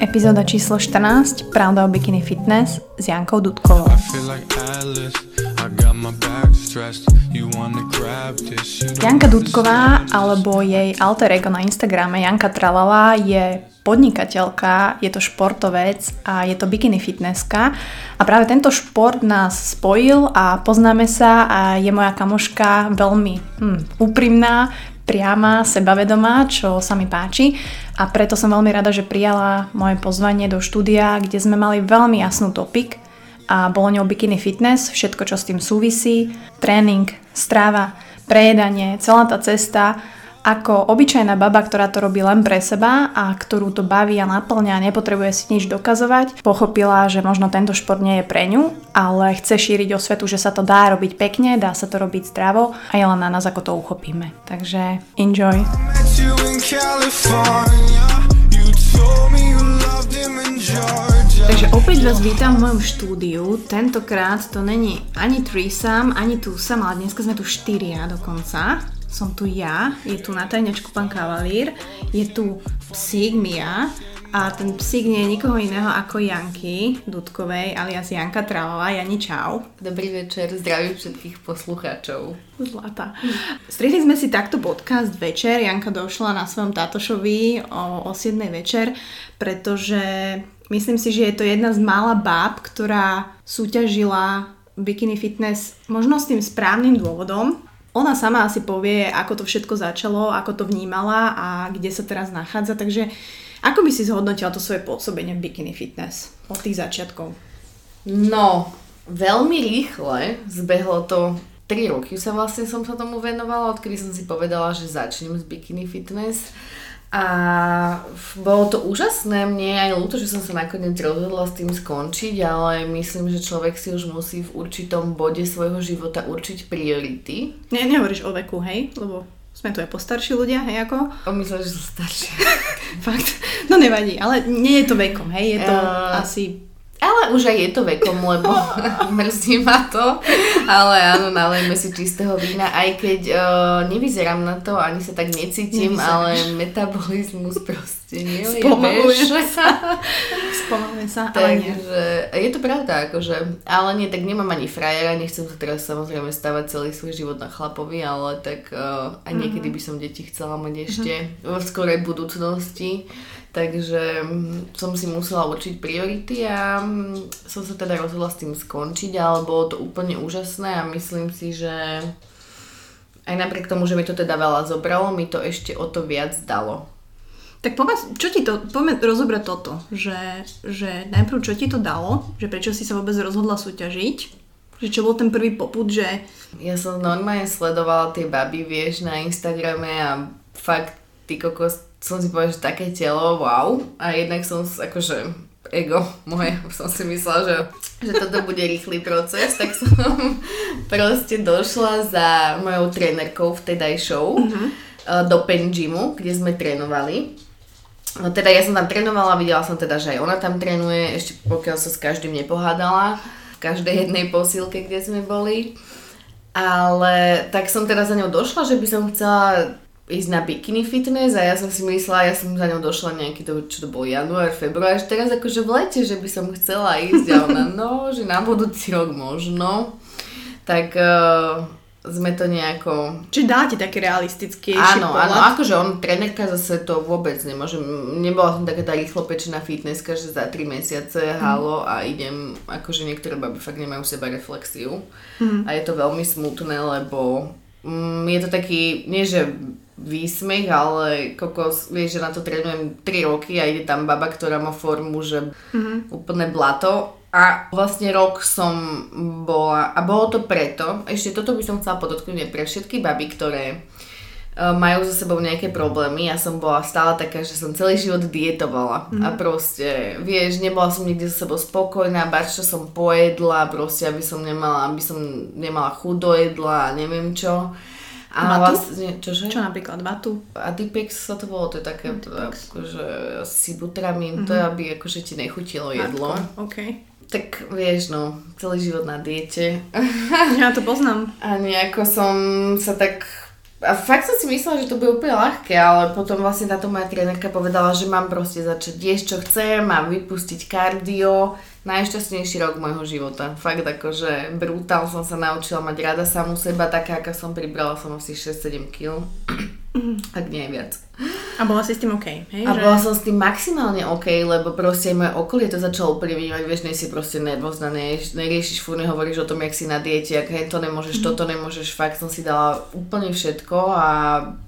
Epizóda číslo 14, Pravda o bikini fitness s Jankou Dudkovou. Janka Dudková alebo jej alter ego na Instagrame Janka Tralala je podnikateľka, je to športovec a je to bikini fitnesska. A práve tento šport nás spojil a poznáme sa a je moja kamoška veľmi hm, úprimná, priama, sebavedomá, čo sa mi páči. A preto som veľmi rada, že prijala moje pozvanie do štúdia, kde sme mali veľmi jasnú topik a bolo ňou bikini fitness, všetko čo s tým súvisí, tréning, strava, prejedanie, celá tá cesta ako obyčajná baba, ktorá to robí len pre seba a ktorú to baví a naplňa a nepotrebuje si nič dokazovať, pochopila, že možno tento šport nie je pre ňu, ale chce šíriť o svetu, že sa to dá robiť pekne, dá sa to robiť zdravo a je len na nás, ako to uchopíme. Takže enjoy. Takže opäť vás vítam v mojom štúdiu. Tentokrát to není ani threesome, ani twosome, ale dneska sme tu štyria dokonca som tu ja, je tu na tajňačku pán Kavalír, je tu psík Mia a ten psík nie je nikoho iného ako Janky Dudkovej alias Janka Tralová. Jani, čau. Dobrý večer, zdravím všetkých poslucháčov. Zlata. Strihli sme si takto podcast večer, Janka došla na svojom tátošovi o, o 7 večer, pretože myslím si, že je to jedna z mála báb, ktorá súťažila bikini fitness možno s tým správnym dôvodom, ona sama asi povie, ako to všetko začalo, ako to vnímala a kde sa teraz nachádza, takže ako by si zhodnotila to svoje pôsobenie v bikini fitness od tých začiatkov? No, veľmi rýchle, zbehlo to 3 roky sa vlastne som sa tomu venovala, odkedy som si povedala, že začnem s bikini fitness. A bolo to úžasné, mne aj ľúto, že som sa nakoniec rozhodla s tým skončiť, ale myslím, že človek si už musí v určitom bode svojho života určiť priority. Ne, nehovoríš o veku, hej? Lebo sme tu aj postarší ľudia, hej ako? O, myslím, že som staršia. Fakt? No nevadí, ale nie je to vekom, hej? Je to uh, asi ale už aj je to vekom, lebo mrzí ma to. Ale áno, nalejme si čistého vína, aj keď uh, nevyzerám na to, ani sa tak necítim, Nevyzeráš. ale metabolizmus proste Spomaluje sa. Spomaluje sa, Takže, je to pravda, akože, ale nie, tak nemám ani frajera, nechcem sa teraz samozrejme stavať celý svoj život na chlapovi, ale tak uh, aj niekedy mm-hmm. by som deti chcela mať ešte mm-hmm. vo skorej budúcnosti. Takže mm, som si musela určiť priority a mm, som sa teda rozhodla s tým skončiť, ale bolo to úplne úžasné a myslím si, že aj napriek tomu, že mi to teda veľa zobralo, mi to ešte o to viac dalo. Tak povedz, čo ti to, poďme rozobrať toto, že, že najprv čo ti to dalo, že prečo si sa vôbec rozhodla súťažiť, že čo bol ten prvý poput, že... Ja som normálne sledovala tie baby, vieš, na Instagrame a fakt, ty kokos, som si povedala, že také telo, wow. A jednak som akože ego moje, som si myslela, že, že toto bude rýchly proces, tak som proste došla za mojou trénerkou v Tedaj Show uh-huh. do Pen Gymu, kde sme trénovali. No teda ja som tam trénovala, videla som teda, že aj ona tam trénuje, ešte pokiaľ sa s každým nepohádala, v každej jednej posilke, kde sme boli. Ale tak som teda za ňou došla, že by som chcela ísť na bikini fitness a ja som si myslela, ja som za ňou došla nejaký to, čo to bol január, február, že teraz akože v lete, že by som chcela ísť a ona, no, že na budúci rok možno. Tak uh, sme to nejako... Čiže dá ti taký realistický Áno, pohľad? áno, akože on, trenerka zase to vôbec nemôže, nebola som taká tá rýchlo pečená fitnesska, že za 3 mesiace mm. halo a idem, akože niektoré baby fakt nemajú seba reflexiu mm. a je to veľmi smutné, lebo mm, je to taký, nie že výsmech, ale kokos, vieš, že na to trénujem 3 roky a ide tam baba, ktorá má formu, že mm-hmm. úplne blato. A vlastne rok som bola, a bolo to preto, ešte toto by som chcela podotknúť pre všetky baby, ktoré majú za sebou nejaké problémy. Ja som bola stále taká, že som celý život dietovala. Mm. A proste, vieš, nebola som nikdy za sebou spokojná, čo som pojedla, proste, aby som nemala, aby som nemala chuť do jedla a neviem čo. A vatu? vlastne, čože? Čo napríklad vatu? Adipex sa to bolo, to je také, akože sibutramín, mm-hmm. to je, mhm. aby akože ti nechutilo jedlo. Okay. Tak vieš, no, celý život na diete. Ja to poznám. A nejako som sa tak a fakt som si myslela, že to bude úplne ľahké, ale potom vlastne táto moja trénerka povedala, že mám proste začať jesť, čo chcem, mám vypustiť kardio, najšťastnejší rok môjho života. Fakt akože brutál som sa naučila mať rada samú seba, taká, aká som pribrala som asi 6-7 kg. Ak nie viac. A bola si s tým OK, hej? A že... bola som s tým maximálne OK, lebo proste moje okolie to začalo vnímať, vieš, nie si proste nervózna, neriešiš, furt nehovoríš o tom, jak si na diete, ak hej, to nemôžeš, mm-hmm. toto nemôžeš, fakt som si dala úplne všetko a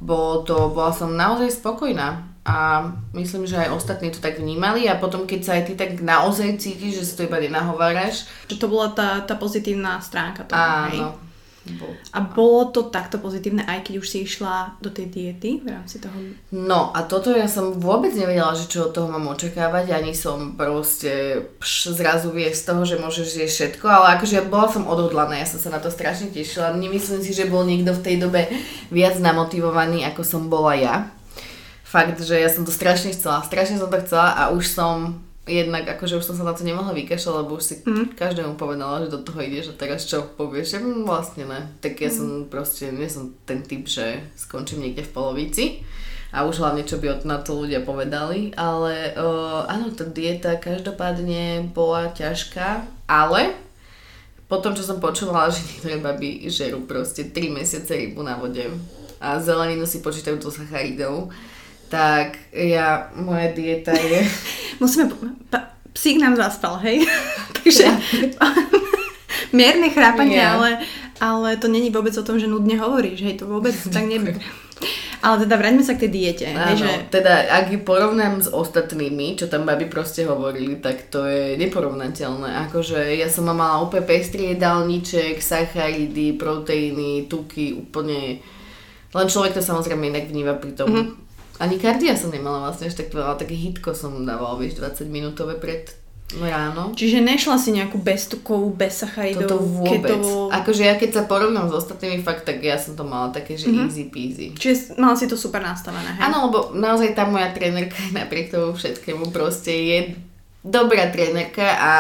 bolo to, bola som naozaj spokojná a myslím, že aj ostatní to tak vnímali a potom keď sa aj ty tak naozaj cítiš, že si to iba nenahováraš. Že to bola tá, tá pozitívna stránka toho, Áno. Hej? Bol. A bolo to takto pozitívne, aj keď už si išla do tej diety v rámci toho? No a toto ja som vôbec nevedela, že čo od toho mám očakávať, ani som proste pš, zrazu vie z toho, že môžeš jesť všetko, ale akože ja bola som odhodlaná, ja som sa na to strašne tešila. Nemyslím si, že bol niekto v tej dobe viac namotivovaný, ako som bola ja. Fakt, že ja som to strašne chcela, strašne som to chcela a už som jednak akože už som sa na to nemohla vykašľať, lebo už si mm. každému povedala, že do toho ideš a teraz čo povieš, mm, vlastne ne. Tak ja mm. som proste, nie som ten typ, že skončím niekde v polovici a už hlavne čo by na to ľudia povedali, ale uh, áno, tá dieta každopádne bola ťažká, ale potom, čo som počúvala, že niektoré baby žerú proste 3 mesiace rybu na vode a zeleninu si počítajú do sacharidov, tak ja, moja dieta je... Musíme... Pa, psík nám zaspal, hej? Takže... mierne chrápanie, yeah. ale, ale to není vôbec o tom, že nudne hovoríš, hej, to vôbec tak nebude. Ale teda vráťme sa k tej diete. Áno, že... teda ak ju porovnám s ostatnými, čo tam baby proste hovorili, tak to je neporovnateľné. Akože ja som mala úplne pestrý jedálniček, sacharidy, proteíny, tuky, úplne... Len človek to samozrejme inak vníva pri tom, mm-hmm ani kardia som nemala vlastne až tak veľa, také hitko som dávala, vieš, 20 minútové pred ráno. Čiže nešla si nejakú beztukovú, bez sacharidov, Toto vôbec. Ketovo... Akože ja keď sa porovnám s ostatnými fakt, tak ja som to mala také, že mm-hmm. easy peasy. Čiže mala si to super nastavené, hej? Áno, lebo naozaj tá moja trénerka napriek tomu všetkému proste je dobrá trénerka a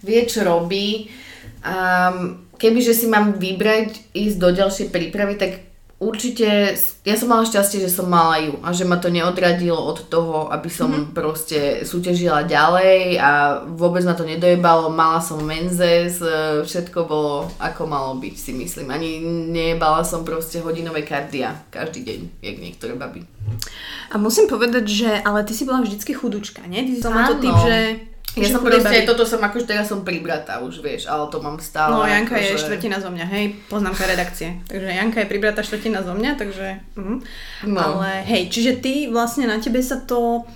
vie, čo robí. A kebyže si mám vybrať, ísť do ďalšej prípravy, tak určite, ja som mala šťastie, že som mala ju a že ma to neodradilo od toho, aby som mm-hmm. proste súťažila ďalej a vôbec ma to nedojebalo, mala som menzes, všetko bolo ako malo byť si myslím. Ani nejebala som proste hodinové kardia každý deň, jak niektoré baby. A musím povedať, že ale ty si bola vždycky chudučka, nie? Ty si to typ, že ja som proste, aj toto som, akože teraz som pribratá už, vieš, ale to mám stále. No, Janka akože... je štvrtina zo mňa, hej, poznámka redakcie. Takže Janka je pribratá štvrtina zo mňa, takže... Mm. No. Ale hej, čiže ty vlastne na tebe sa to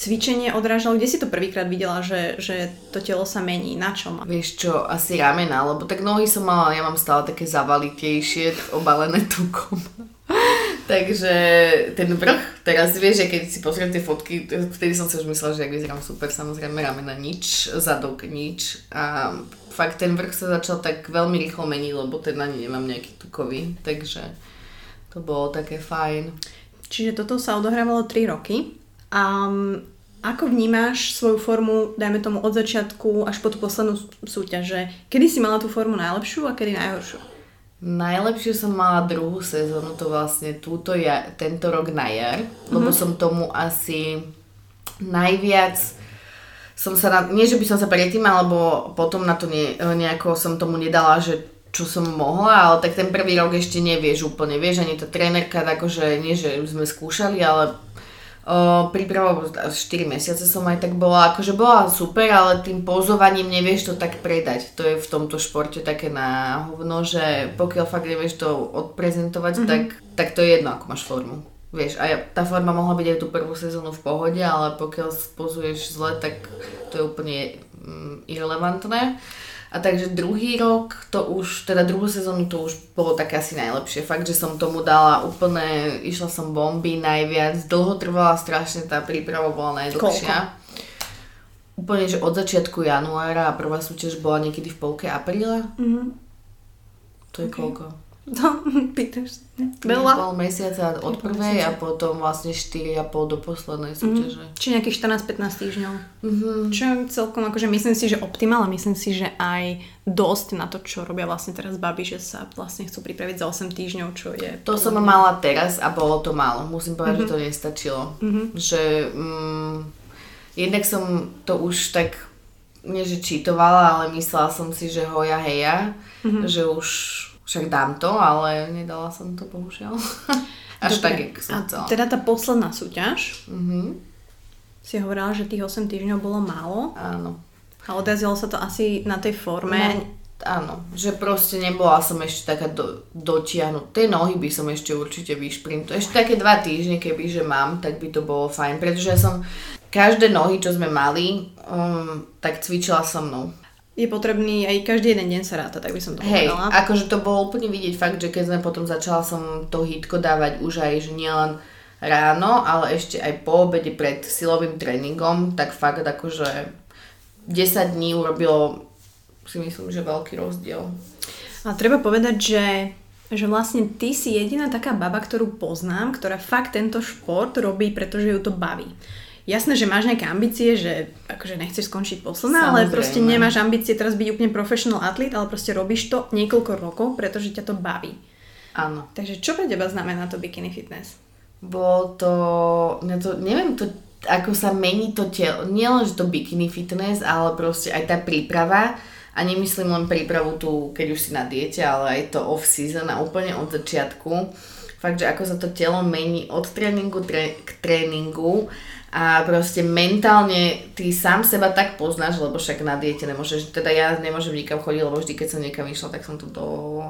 cvičenie odrážalo, kde si to prvýkrát videla, že, že to telo sa mení, na čom? Vieš čo, asi ramena, lebo tak nohy som mala, ja mám stále také zavalitejšie, obalené tukom. Takže ten vrch, teraz vieš, že keď si pozriem tie fotky, vtedy som si už myslela, že ak vyzerám super, samozrejme ramena nič, zadok nič a fakt ten vrch sa začal tak veľmi rýchlo meniť, lebo ten ani nemám nejaký tukový, takže to bolo také fajn. Čiže toto sa odohrávalo 3 roky a ako vnímáš svoju formu, dajme tomu od začiatku až po tú poslednú súťaž, kedy si mala tú formu najlepšiu a kedy najhoršiu? Najlepšiu som mala druhú sezónu, to vlastne túto ja, tento rok na jar, mm-hmm. lebo som tomu asi najviac som sa, na, nie že by som sa predtým, alebo potom na to ne, nejako som tomu nedala, že čo som mohla, ale tak ten prvý rok ešte nevieš úplne, vieš, ani tá trénerka, akože nie, že sme skúšali, ale príprava 4 mesiace som aj tak bola, akože bola super, ale tým pozovaním nevieš to tak predať. To je v tomto športe také na hovno, že pokiaľ fakt nevieš to odprezentovať, mm-hmm. tak, tak to je jedno, ako máš formu. Vieš, a tá forma mohla byť aj tú prvú sezónu v pohode, ale pokiaľ pozuješ zle, tak to je úplne mm, irrelevantné. A takže druhý rok, to už, teda druhú sezónu to už bolo také asi najlepšie. Fakt, že som tomu dala úplne, išla som bomby najviac, dlho trvala strašne, tá príprava bola najdlhšia. Koľko? Úplne, že od začiatku januára a prvá súťaž bola niekedy v polke apríla. Mm-hmm. To je okay. koľko? No, pýtaš Veľa? Pol mesiaca od prvej a potom vlastne 4,5 do poslednej súťaže. Mm, či nejakých 14-15 týždňov. Mm-hmm. Čo celkom, akože myslím si, že optimálne, myslím si, že aj dosť na to, čo robia vlastne teraz baby, že sa vlastne chcú pripraviť za 8 týždňov, čo je... To som mala teraz a bolo to málo. Musím povedať, mm-hmm. že to nestačilo. Mm-hmm. Že mm, jednak som to už tak nie že čítovala, ale myslela som si, že hoja heja, mm-hmm. že už však dám to, ale nedala som to bohužiaľ. Až Dobre. tak, jak som chcela. teda tá posledná súťaž, mm-hmm. si hovorila, že tých 8 týždňov bolo málo. Áno. A odrazilo sa to asi na tej forme. No, áno, že proste nebola som ešte taká do, dotiahnuť. Tie nohy by som ešte určite vyšprintovala. Ešte také dva týždne, keby že mám, tak by to bolo fajn. Pretože ja som každé nohy, čo sme mali, um, tak cvičila so mnou. Je potrebný aj každý jeden deň sa ráta, tak by som to Hej, povedala. akože to bolo úplne vidieť fakt, že keď sme potom začala som to hitko dávať už aj, že nielen ráno, ale ešte aj po obede pred silovým tréningom, tak fakt akože 10 dní urobilo si myslím, že veľký rozdiel. A treba povedať, že že vlastne ty si jediná taká baba, ktorú poznám, ktorá fakt tento šport robí, pretože ju to baví jasné, že máš nejaké ambície, že akože nechceš skončiť posledná, ale proste nemáš ambície teraz byť úplne professional athlete, ale proste robíš to niekoľko rokov, pretože ťa to baví. Áno. Takže čo pre teba znamená to bikini fitness? Bolo to, ja to neviem to, ako sa mení to telo, nielen, že to bikini fitness, ale proste aj tá príprava, a nemyslím len prípravu tu, keď už si na diete, ale aj to off-season a úplne od začiatku. Fakt, že ako sa to telo mení od tréningu tre- k tréningu a proste mentálne ty sám seba tak poznáš, lebo však na diete nemôžeš, teda ja nemôžem nikam chodiť, lebo vždy keď som niekam išla, tak som tu do...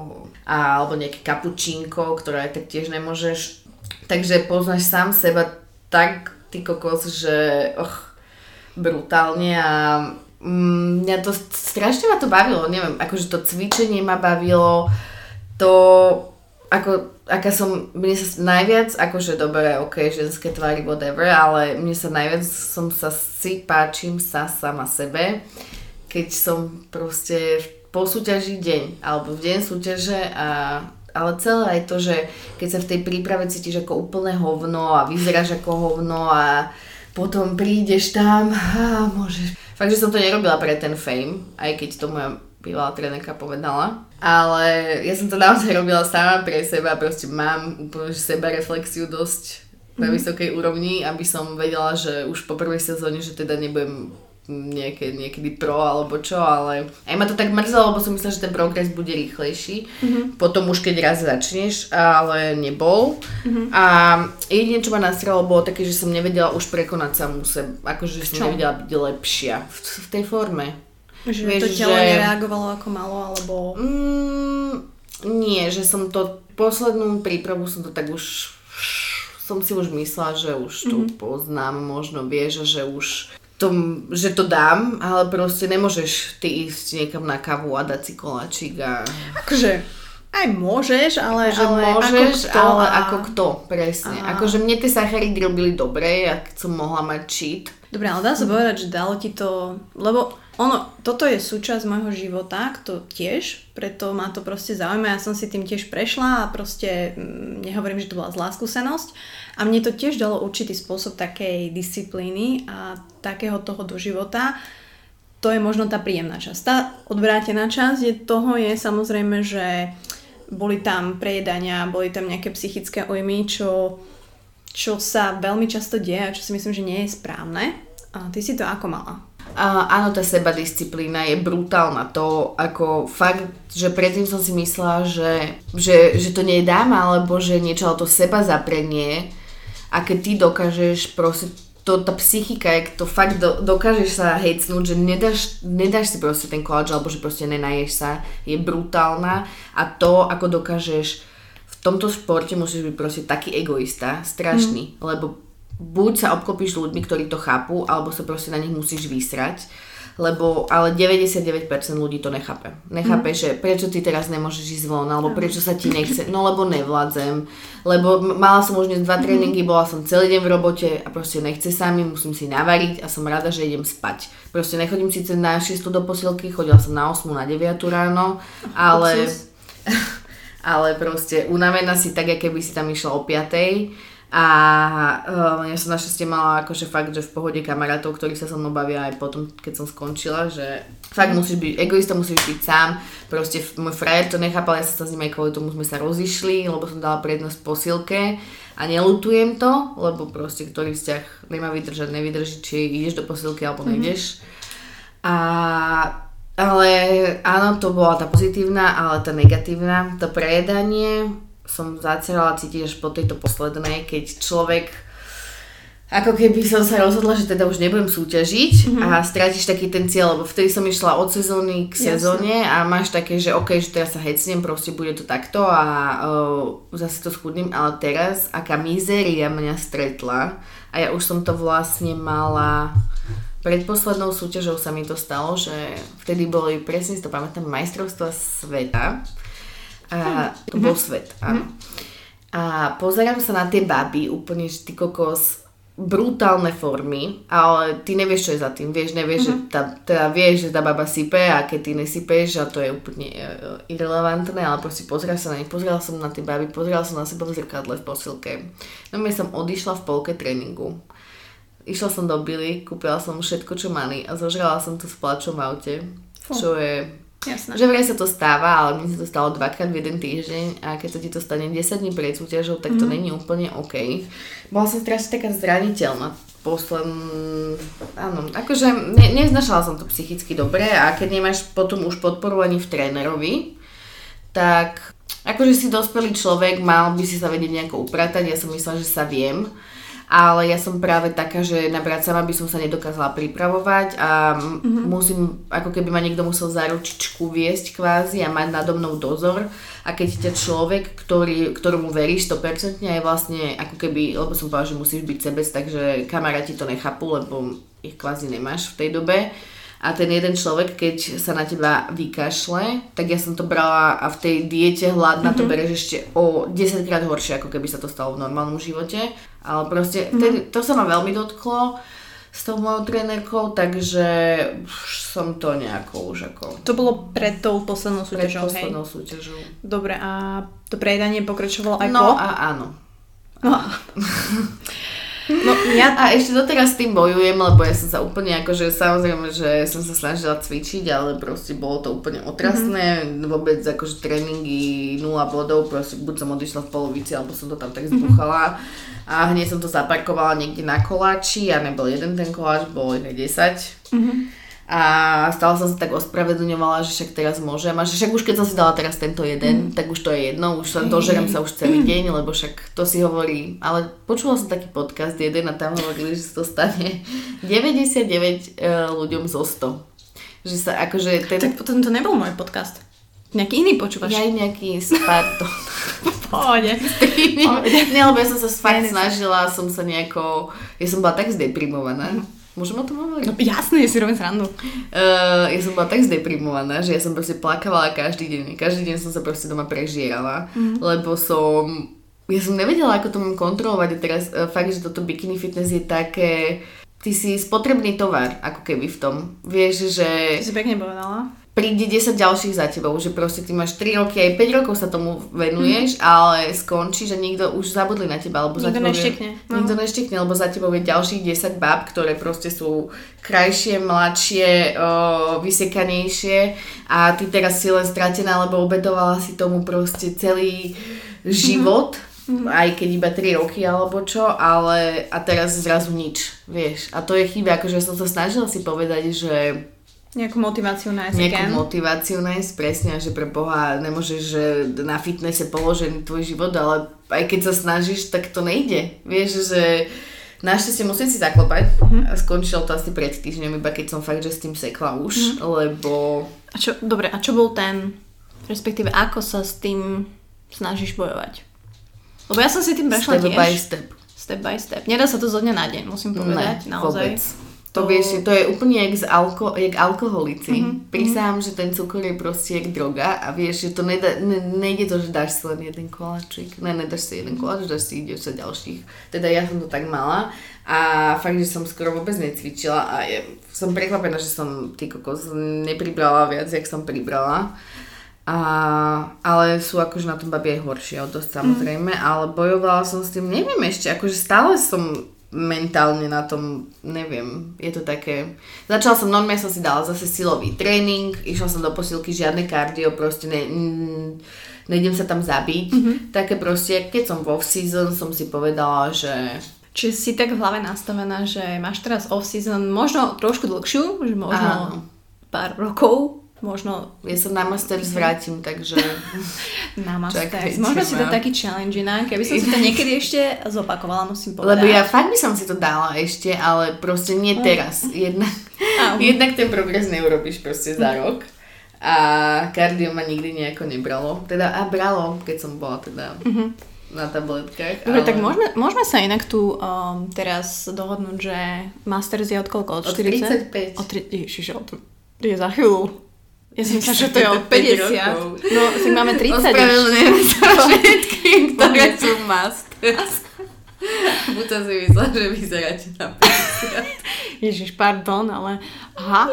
A, alebo nejaké kapučínko, ktoré aj tak tiež nemôžeš. Takže poznáš sám seba tak, ty kokos, že och, brutálne a mm, mňa to strašne ma to bavilo, neviem, akože to cvičenie ma bavilo, to ako, aká som, mne sa najviac, akože dobre, ok, ženské tvary, whatever, ale mne sa najviac, som sa si páčim sa sama sebe, keď som proste po súťaži deň, alebo v deň súťaže a ale celé aj to, že keď sa v tej príprave cítiš ako úplné hovno a vyzeráš ako hovno a potom prídeš tam a môžeš... Fakt, že som to nerobila pre ten fame, aj keď to moja bývalá trénerka povedala. Ale ja som to naozaj robila sama pre seba, proste mám úplne seba reflexiu dosť na mm. vysokej úrovni, aby som vedela, že už po prvej sezóne, že teda nebudem nejaké, niekedy pro alebo čo, ale aj ma to tak mrzelo, lebo som myslela, že ten progres bude rýchlejší. Mm-hmm. Potom už keď raz začneš, ale nebol. Mm-hmm. A jedine, čo ma nastralo, bolo také, že som nevedela už prekonať samú seba. Akože som nevedela byť lepšia v, v tej forme. Že Vieš, to telo že... nereagovalo ako malo, alebo... Mm, nie, že som to, poslednú prípravu som to tak už, som si už myslela, že už to mm-hmm. poznám, možno vieš, že už to, že to dám, ale proste nemôžeš ty ísť niekam na kavu a dať si koláčik a... Akože, aj môžeš, ale, že ale môžeš, ako kto, ale a... ako kto, presne. A... Akože mne tie sacharidy robili dobre, ak som mohla mať cheat. Dobre, ale dá sa povedať, že dalo ti to, lebo ono, toto je súčasť môjho života, to tiež, preto ma to proste zaujíma, ja som si tým tiež prešla a proste mm, nehovorím, že to bola zlá skúsenosť a mne to tiež dalo určitý spôsob takej disciplíny a takého toho do života. To je možno tá príjemná časť. Tá odvrátená časť je toho je samozrejme, že boli tam prejedania, boli tam nejaké psychické ojmy, čo, čo sa veľmi často deje a čo si myslím, že nie je správne. A ty si to ako mala? Uh, áno, tá seba disciplína je brutálna. To ako fakt, že predtým som si myslela, že, že, že to nedám, alebo že niečo ale to seba zaprenie. A keď ty dokážeš proste to, tá psychika, jak to fakt do, dokážeš sa hecnúť, že nedáš, nedáš si proste ten koláč, alebo že proste nenaješ sa, je brutálna a to, ako dokážeš v tomto športe musíš byť proste taký egoista, strašný, mm. lebo buď sa obklopíš ľuďmi, ktorí to chápu, alebo sa proste na nich musíš vysrať, lebo ale 99% ľudí to nechápe. Nechápe, mm. že prečo ty teraz nemôžeš ísť von, alebo prečo sa ti nechce, no lebo nevládzem, lebo mala som už dnes dva mhm. tréningy, bola som celý deň v robote a proste nechce sa mi, musím si navariť a som rada, že idem spať. Proste nechodím síce na 6 do posilky, chodila som na 8, na 9 ráno, ale... ale proste unavená si tak, aké by si tam išla o 5 a uh, ja som našťastie mala akože fakt, že v pohode kamarátov, ktorí sa so mnou bavia aj potom, keď som skončila, že fakt musíš byť, egoista musíš byť sám, proste môj frajer to nechápal, ja sa s ním aj kvôli tomu sme sa rozišli, lebo som dala prednosť posilke a nelutujem to, lebo proste ktorý vzťah nemá vydržať, nevydrží, či ideš do posilky alebo mhm. nejdeš. Mm-hmm. A ale áno, to bola tá pozitívna, ale tá negatívna, to prejedanie, som začala cítiť až po tejto poslednej, keď človek ako keby som sa rozhodla, že teda už nebudem súťažiť mm-hmm. a strátiš taký ten cieľ, lebo vtedy som išla od sezóny k sezóne Jasne. a máš také, že ok, že teraz sa hecnem, proste bude to takto a uh, zase to schudním, ale teraz aká mizéria mňa stretla a ja už som to vlastne mala pred poslednou súťažou sa mi to stalo, že vtedy boli, presne si to pamätám, majstrovstva sveta a to bol mhm. svet, áno. Mhm. A pozerám sa na tie baby, úplne, že ty kokos, brutálne formy, ale ty nevieš, čo je za tým. Vieš, nevieš, mm-hmm. že tá, teda vieš, že tá baba sype a keď ty nesypeš a to je úplne uh, irrelevantné, ale proste pozerám sa na ne, pozerala som na tie baby, pozerala som na seba v zrkadle v posilke. No ja som odišla v polke tréningu. Išla som do Billy, kúpila som všetko, čo mali a zožrala som to s plačom v aute, čo je Jasné. Že vraj sa to stáva, ale mne sa to stalo dvakrát v jeden týždeň a keď sa ti to stane 10 dní pred súťažou, tak to mm. není úplne OK. Bola som strašne taká zraniteľná posledn... Áno, akože ne, neznašala som to psychicky dobre a keď nemáš potom už podporu ani v trénerovi, tak akože si dospelý človek, mal by si sa vedieť nejako upratať, ja som myslela, že sa viem ale ja som práve taká, že na brat sama by som sa nedokázala pripravovať a mm-hmm. musím, ako keby ma niekto musel za ručičku viesť kvázi a mať nado mnou dozor a keď ťa človek, ktorý, ktorému veríš 100% je vlastne ako keby, lebo som povedala, že musíš byť sebec, takže kamaráti to nechápu, lebo ich kvázi nemáš v tej dobe, a ten jeden človek, keď sa na teba vykašle, tak ja som to brala a v tej diete hladná mm-hmm. to mhm. bereš ešte o 10 krát horšie, ako keby sa to stalo v normálnom živote. Ale proste, mm-hmm. ten, to sa ma veľmi dotklo s tou mojou trénerkou, takže som to nejako už ako... To bolo pred tou poslednou súťažou, Pred poslednou súťažou. Dobre, a to prejedanie pokračovalo aj no, po? A áno. No. No ja a ešte doteraz s tým bojujem, lebo ja som sa úplne akože samozrejme, že som sa snažila cvičiť, ale proste bolo to úplne otrasné, mm-hmm. vôbec akože tréningy 0 bodov, proste buď som odišla v polovici, alebo som to tam tak zbuchala a hneď som to zaparkovala niekde na koláči a nebol jeden ten koláč, bolo iné 10. Mm-hmm. A stále som sa tak ospravedlňovala, že však teraz môžem a že však už keď som si dala teraz tento jeden, mm. tak už to je jedno, už sa dožerem sa už celý deň, lebo však to si hovorí. Ale počula som taký podcast jeden a tam hovorili, že sa to stane 99 uh, ľuďom zo 100. Že sa akože... Ten... Tak potom to nebol môj podcast. Nejaký iný počúvaš? Ja nejaký pardon. Pohode. Ne, lebo ja som sa fakt snažila, som sa nejako... Ja som bola tak zdeprimovaná. Mm Môžem o tom hovoriť? No jasne, si robím srandu. Uh, ja som bola tak zdeprimovaná, že ja som proste plakávala každý deň. Každý deň som sa proste doma prežierala, mm. lebo som... Ja som nevedela, ako to mám kontrolovať a teraz uh, fakt, že toto bikini fitness je také... Ty si spotrebný tovar, ako keby v tom. Vieš, že... Ty si pekne povedala príde 10 ďalších za tebou, že proste ty máš 3 roky, aj 5 rokov sa tomu venuješ, mm. ale skončí, že nikto už zabudli na teba, alebo nikto za tebou neštekne. Je, no. Nikto neštekne, lebo za tebou je ďalších 10 bab, ktoré proste sú krajšie, mladšie, o, vysiekanejšie a ty teraz si len stratená, lebo obetovala si tomu proste celý život. Mm. aj keď iba 3 roky alebo čo, ale a teraz zrazu nič, vieš. A to je chyba, akože som sa snažila si povedať, že Nejakú motiváciu nájsť. Nejakú motiváciu nájsť, presne, že pre Boha nemôžeš že na fitnesse položený tvoj život, ale aj keď sa snažíš, tak to nejde. Vieš, že našťastie musím si zaklopať. Uh-huh. Skončilo to asi pred týždňom, iba keď som fakt, že s tým sekla už, uh-huh. lebo... A čo, dobre, a čo bol ten, respektíve ako sa s tým snažíš bojovať? Lebo ja som si tým prešla step tiež. by step. Step by step. Nedá sa to zo dňa na deň, musím povedať, ne, naozaj. Vôbec. To, vieš, to je úplne jak, z alko, jak alkoholici. Mm-hmm. Prísahám, že ten cukor je proste jak droga a vieš, že to nejde, ne, nejde to, že dáš si len jeden koláčik. Ne, nedáš si jeden koláč, dáš si sa ďalších. Teda ja som to tak mala a fakt, že som skoro vôbec necvičila a je, som prekvapená, že som ty kokos nepribrala viac, jak som pribrala. A, ale sú akože na tom babi aj horšie, dosť samozrejme, mm. ale bojovala som s tým, neviem ešte, akože stále som mentálne na tom, neviem, je to také... Začala som, normálne som si dala zase silový tréning, išla som do posilky, žiadne kardio, proste ne, nejdem sa tam zabiť. Mm-hmm. Také proste, keď som v off-season, som si povedala, že Čiže si tak v hlave nastavená, že máš teraz off-season možno trošku dlhšiu, možno Áno. pár rokov, možno... Ja sa na Masters vrátim, takže... na Masters. Možno si to taký challenge inak. Keby som si to niekedy ešte zopakovala, musím povedať. Lebo ja fakt by som si to dala ešte, ale proste nie teraz. Jednak, jednak ten progres neurobiš proste za rok. A kardio ma nikdy nejako nebralo. Teda a bralo, keď som bola teda mm-hmm. na tabletkách. Dobre, ale... tak môžeme, môžeme sa inak tu um, teraz dohodnúť, že Masters je od koľko? Od, od 40? 35. Od 3, ježiš, od, je za chvíľu. Ja som myslela, že to je od 50. No, si máme 30. Ospravedlňujem sa všetkým, ktoré sú Masters. Buď to si myslela, že vyzeráte na 50. Ježiš, pardon, ale aha.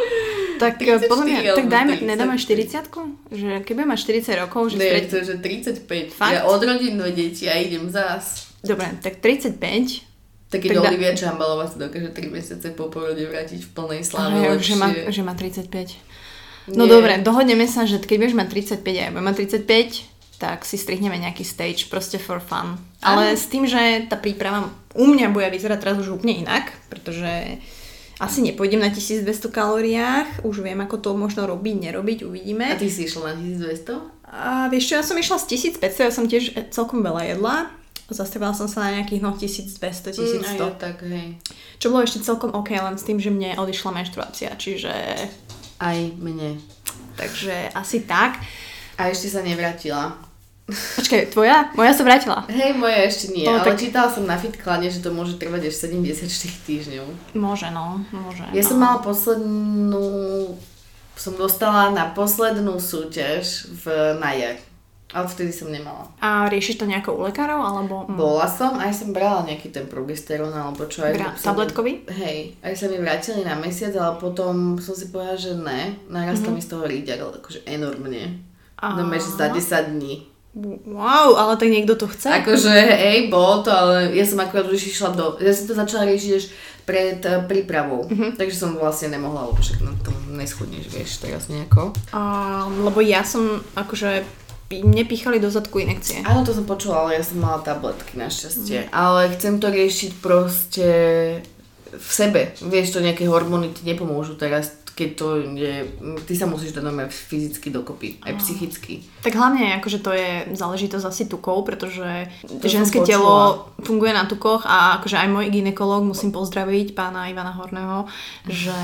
Tak podľa mňa, tak dajme, nedáme 40 Že budem mať 40 rokov, že... Nie, to že 35. Fakt? Ja odrodím dve deti a idem zás. Dobre, tak 35. Tak keď Olivia da... Čambalová sa dokáže 3 mesiace po porode vrátiť v plnej sláve. Aha, že má, že má 35. No Nie. dobre, dohodneme sa, že keď budeš mať 35 a ja budem mať 35, tak si strihneme nejaký stage proste for fun. Ale s tým, že tá príprava u mňa bude vyzerať teraz už úplne inak, pretože asi nepôjdem na 1200 kalóriách, už viem, ako to možno robiť, nerobiť, uvidíme. A ty si išla na 1200? A vieš čo, ja som išla z 1500, ja som tiež celkom veľa jedla. Zastavila som sa na nejakých no 1200, 1100. Mm, tak, hej. Čo bolo ešte celkom ok, len s tým, že mne odišla menštruácia, čiže... Aj mne. Takže asi tak. A ešte sa nevrátila. Počkaj, tvoja? Moja sa vrátila. Hej, moja ešte nie, no, ale tak... čítala som na FitClane, že to môže trvať až 74 týždňov. Môže, no, môže. Ja no. som mala poslednú, som dostala na poslednú súťaž v na jar. Ale vtedy som nemala. A riešiš to nejako u lekárov, alebo... Hm. Bola som, aj som brala nejaký ten progesterón, alebo čo aj... Bra- tabletkový? Mi, hej, aj sa mi vrátili na mesiac, ale potom som si povedala, že ne. Narastol mm-hmm. mi z toho ríďak, akože enormne. A... No, že za 10 dní. Wow, ale tak niekto to chce. Akože, hej, bolo to, ale ja som akurát už išla do... Ja som to začala riešiť až pred uh, prípravou. Uh-huh. Takže som vlastne nemohla, lebo však na tom neschudneš, vieš, teraz nejako. Uh, lebo ja som akože nepíchali do zadku inekcie. Áno, to som počula, ale ja som mala tabletky našťastie. Mm. Ale chcem to riešiť proste v sebe. Vieš, to nejaké hormóny ti nepomôžu teraz keď to je, ty sa musíš dať normálne fyzicky dokopy, aj psychicky. Tak hlavne akože to je záležitosť asi tukov, pretože to ženské telo funguje na tukoch a akože aj môj ginekolog, musím pozdraviť pána Ivana Horného, že,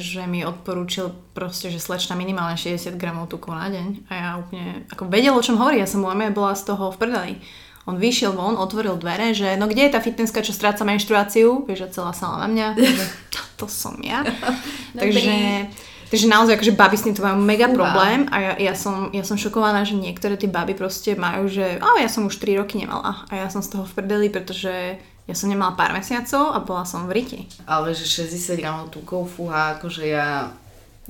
že mi odporúčil proste, že slečna minimálne 60 gramov tukov na deň a ja úplne, ako vedel o čom hovorí, ja som bola z toho v prdeli. On vyšiel von, otvoril dvere, že no kde je tá fitnesska, čo stráca menštruáciu? Vieš, že celá sala na mňa. že, to, som ja. takže, takže naozaj, akože baby s tým to majú mega problém a ja, ja, som, ja som šokovaná, že niektoré tie baby proste majú, že oh, ja som už 3 roky nemala a ja som z toho v prdeli, pretože ja som nemala pár mesiacov a bola som v riti. Ale že 60 gramov tukov, fúha, akože ja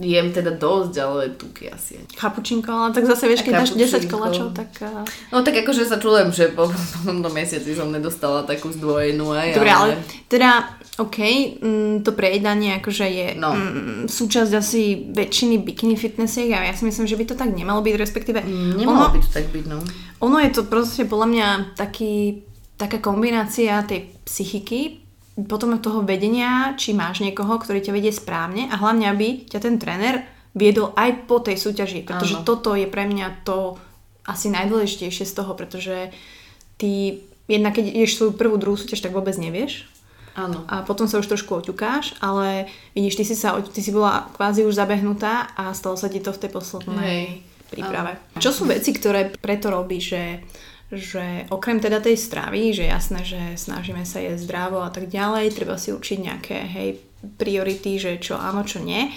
Jem teda dosť, ale tuky asi. Kapučinko, ale tak zase vieš, keď dáš 10 koláčov, tak... Uh... No tak akože sa čujem, že po, po tomto mesiaci som nedostala takú zdvojenú aj. Dobre, ale, ale teda, OK, mm, to prejedanie akože je no. mm, súčasť asi väčšiny bikini fitnessiek a ja si myslím, že by to tak nemalo byť, respektíve... Mm, nemalo ono, by to tak byť, no. Ono je to proste podľa mňa taký, taká kombinácia tej psychiky, potom toho vedenia, či máš niekoho, ktorý ťa vedie správne a hlavne, aby ťa ten tréner viedol aj po tej súťaži, pretože Áno. toto je pre mňa to asi najdôležitejšie z toho, pretože ty jednak keď ideš svoju prvú, druhú súťaž, tak vôbec nevieš. Áno. A potom sa už trošku oťukáš, ale vidíš, ty si, sa, ty si bola kvázi už zabehnutá a stalo sa ti to v tej poslednej Hej. príprave. Áno. Čo sú veci, ktoré preto robíš, že že okrem teda tej stravy, že jasné, že snažíme sa jesť zdravo a tak ďalej, treba si určiť nejaké hej, priority, že čo áno, čo nie.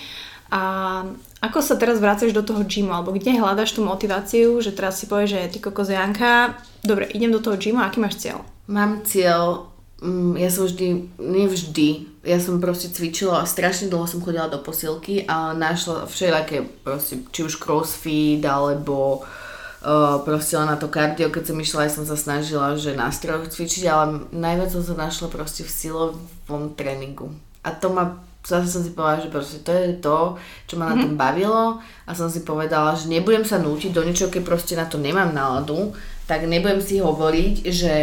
A ako sa teraz vrácaš do toho gymu, alebo kde hľadaš tú motiváciu, že teraz si povieš, že ty kokos Janka, dobre, idem do toho gymu, aký máš cieľ? Mám cieľ, mm, ja som vždy, nevždy, ja som proste cvičila a strašne dlho som chodila do posilky a našla všelijaké proste, či už crossfit alebo uh, proste len na to kardio, keď som išla, aj som sa snažila, že na strojoch cvičiť, ale najviac som sa našla proste v silovom tréningu. A to ma zase som si povedala, že proste to je to, čo ma mm-hmm. na tom mhm. bavilo a som si povedala, že nebudem sa nútiť do niečoho, keď proste na to nemám náladu, tak nebudem si hovoriť, že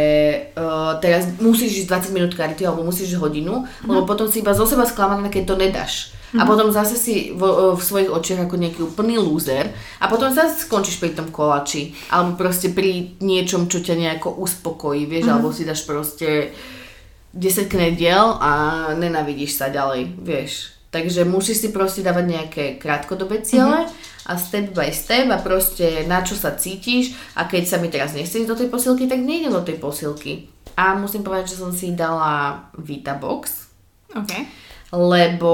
uh, teraz musíš ísť 20 minút karty alebo musíš hodinu, mm-hmm. lebo potom si iba zo seba sklamaná, keď to nedáš. Mm-hmm. A mhm. potom zase si vo, v svojich očiach ako nejaký úplný lúzer a potom zase skončíš pri tom kolači alebo proste pri niečom, čo ťa nejako uspokojí, vieš, mm-hmm. alebo si dáš proste 10 knediel a nenavidíš sa ďalej, vieš. Takže musíš si proste dávať nejaké krátkodobé ciele mm-hmm a step by step a proste na čo sa cítiš a keď sa mi teraz nechce ísť do tej posilky, tak nejdem do tej posilky. A musím povedať, že som si dala Vitabox. OK. Lebo